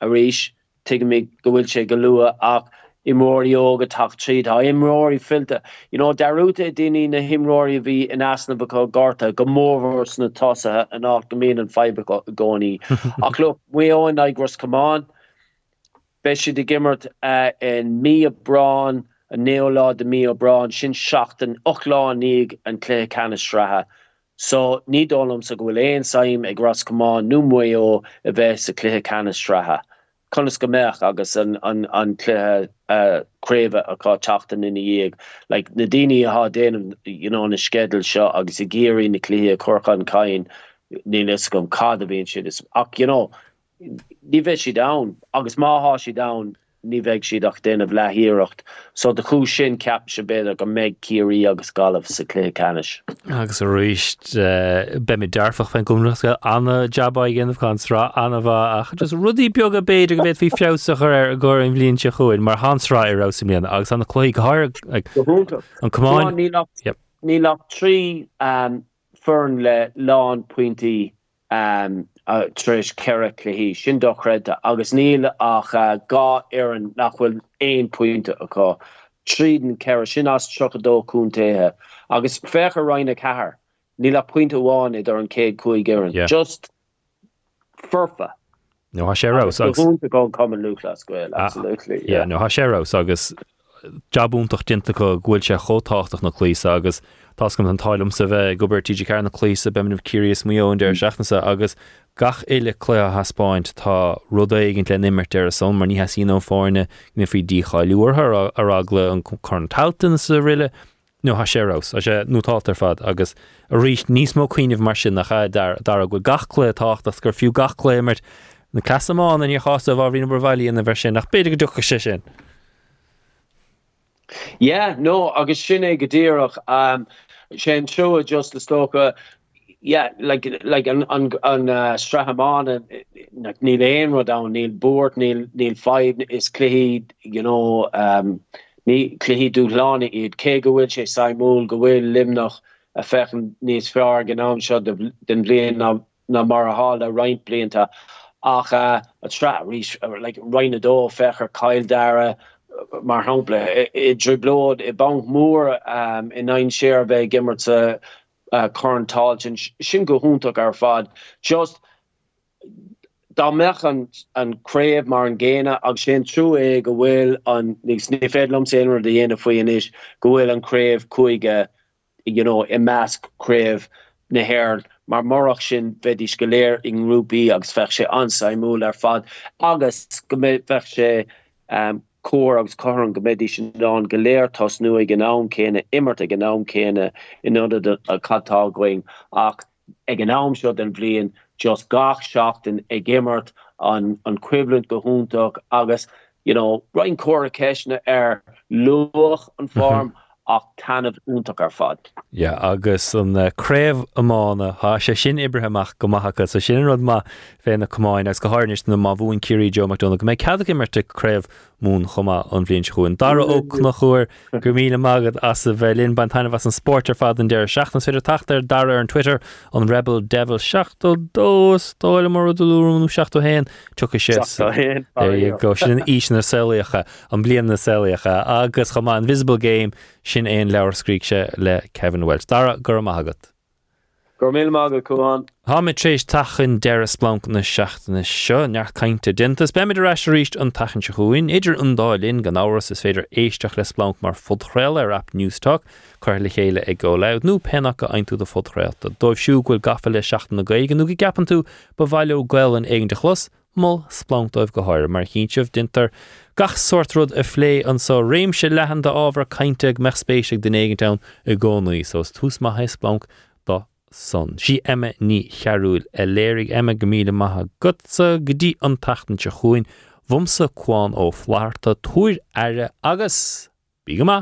a ríis tu mé gohfuil sé go lua ach imóí óga tacht tríd ha imróí filte. You know, derúte daine na himróí bhí in asna beá garta go mórhars na tosathe an nach gomén an feibe gcóí. <laughs> Alu muáin ag gros cumán, Bei si de gimmert uh, in mí a brain a neolá de mí a brain sin seachtain ochláníig an clé canistrathe. So ní dólam sa gohfuil éon saim ag gras cumán nu mu ó a bheith sa clé canistrathe. Conas go meach agus an an an kréve uh, a cá tatan in dhéag like na déine ha déanam you know na skedul seo agus i géirí na clí chochan caiin ní les gom cad a bhíon si is ach you know ní bheith si da agus máá si da ní bheith siad ach déanamh lehíirecht, so de chuú sin ceap se beidir go méid ciirí agus galh sa clé canis. Agus a riist uh, eh, be mé dearfach fan gúnachcha anna jobba ggéanamh churá anna bh ach just rudí beag a beidir go bhéh hí fiosach ar er a ggóir an bblionn se chuin mar hansrá ar sem líana agus anna chluí háir an cumáin ní le trí fern le lán pointí um, tris ceire hí sin dochreide agus níle ach gá an nachhfuil éon puinte aá tríden ceir sin as trodóúntéthe agus fecha reinine cehar ní le puinte bháin idir an céad chuig gean just furfa. No ha sé go lulascuil no ha sé agus jobúntaach dinta go ghfuil sé chotáach na clís agus tascom an talm sa bheith gobar TG cear na clísa beminmh curious muon deir seachna agus gach éile clé a haspáint tá ruda ginn le nimmert ar son mar ní hasí ó fáinine na fao díchaúorth aragla an chun taltain sa riile nó ha sérás a sé nótátar fad agus a ríist níos mó cuioineh mar sin nach dar a go gachlé tácht a gur fiú gachléimmert na casáin in chaá bh hína bhhaí in bhar sin nach beidir go ducha sé sin. Ja, no agus sinné godéach um, sé tro just le stoka yeah like like an on, an uh, strahamán like níl éon ru da níl board níl níl five is cléhid you know um ní cléhí dú lána iad cé gohfuil sé saimúl gohfuil limnach a fechen níos fear gan am seo den blion na na mar a hall a reinint blianta. Ach uh, a stra rí like reinine dó fechar caiil dare mar hapla i driblód i bank mór um, in ein séir bheith gimmerte uh, chotáil sin go húntaach ar fad. Just dá mechan anréibh mar an ggéine ag sin trú é go bhfuil an níos sní félum séar de dhéana is go bhfuil anréibh chuige you know, i meascréibh nahéir mar marach sin bheitdí goléir in grúpi agus fech sé ansaimú ar fad agus go fech sé um, choor agus cho an gomedi an geléir tos nu ag gen naam kéne immert gen naam kéne in a katáing ach ag gen naam se den vlieen just gach seachchten ag immert an an equivalent gohúntak agus you know rein cho kene er loch an form. ach tanmh úntaach ar fad. Ja agus anréimh amána há sé sin ibrehamach go maithacha sa sin rud má féna cumáin agus go háirnis na má bhún cií Jo McDonald go méid cead immerte kréibh mún chuma an bblionn chuún. Dar ó nach chuir gur míle mágad as sa bhelín ban tainine was an sportar fad an deir seachna féidir tatar dar ar an Twitter an Rebel Devil 16 dós dáile mar doúú 16 héin tu sé go sin ís na celiacha an blian na agus chumá an visible game sin éon leabhar scríse le Kevin Wells. Dara gur maigad. Mé mágad chuáin Tá mé trééis tachan deras blanc na seaachtainna seo neart caiinte dintas. Be mid reis ríist an tachan se chuin, idir andáilinn gan áras is féidir éisteach les blanc mar fudréil ar app Newstalk chuir le chéile ag go leid nó pennacha ein tú a fudréilta. Dóibh siú ghfuil gafa le seachtain na gaige nó go gapan tú ba bhaile ghil an éigen de chlos, mó splantáibh go háir. Mar chinseomh dintar. Gach sortrod a phlé an so réimse lehan de ábhar caiinteag mechspéisiach den éigentown i gcónaí. Sos tús blanc ba son. Si emme ní chearúil a léirigh emme gomíle maithe gutsa gotí an tatan se chuin, bhumsa chuáin ó flaharta túir aire agus bí go ma.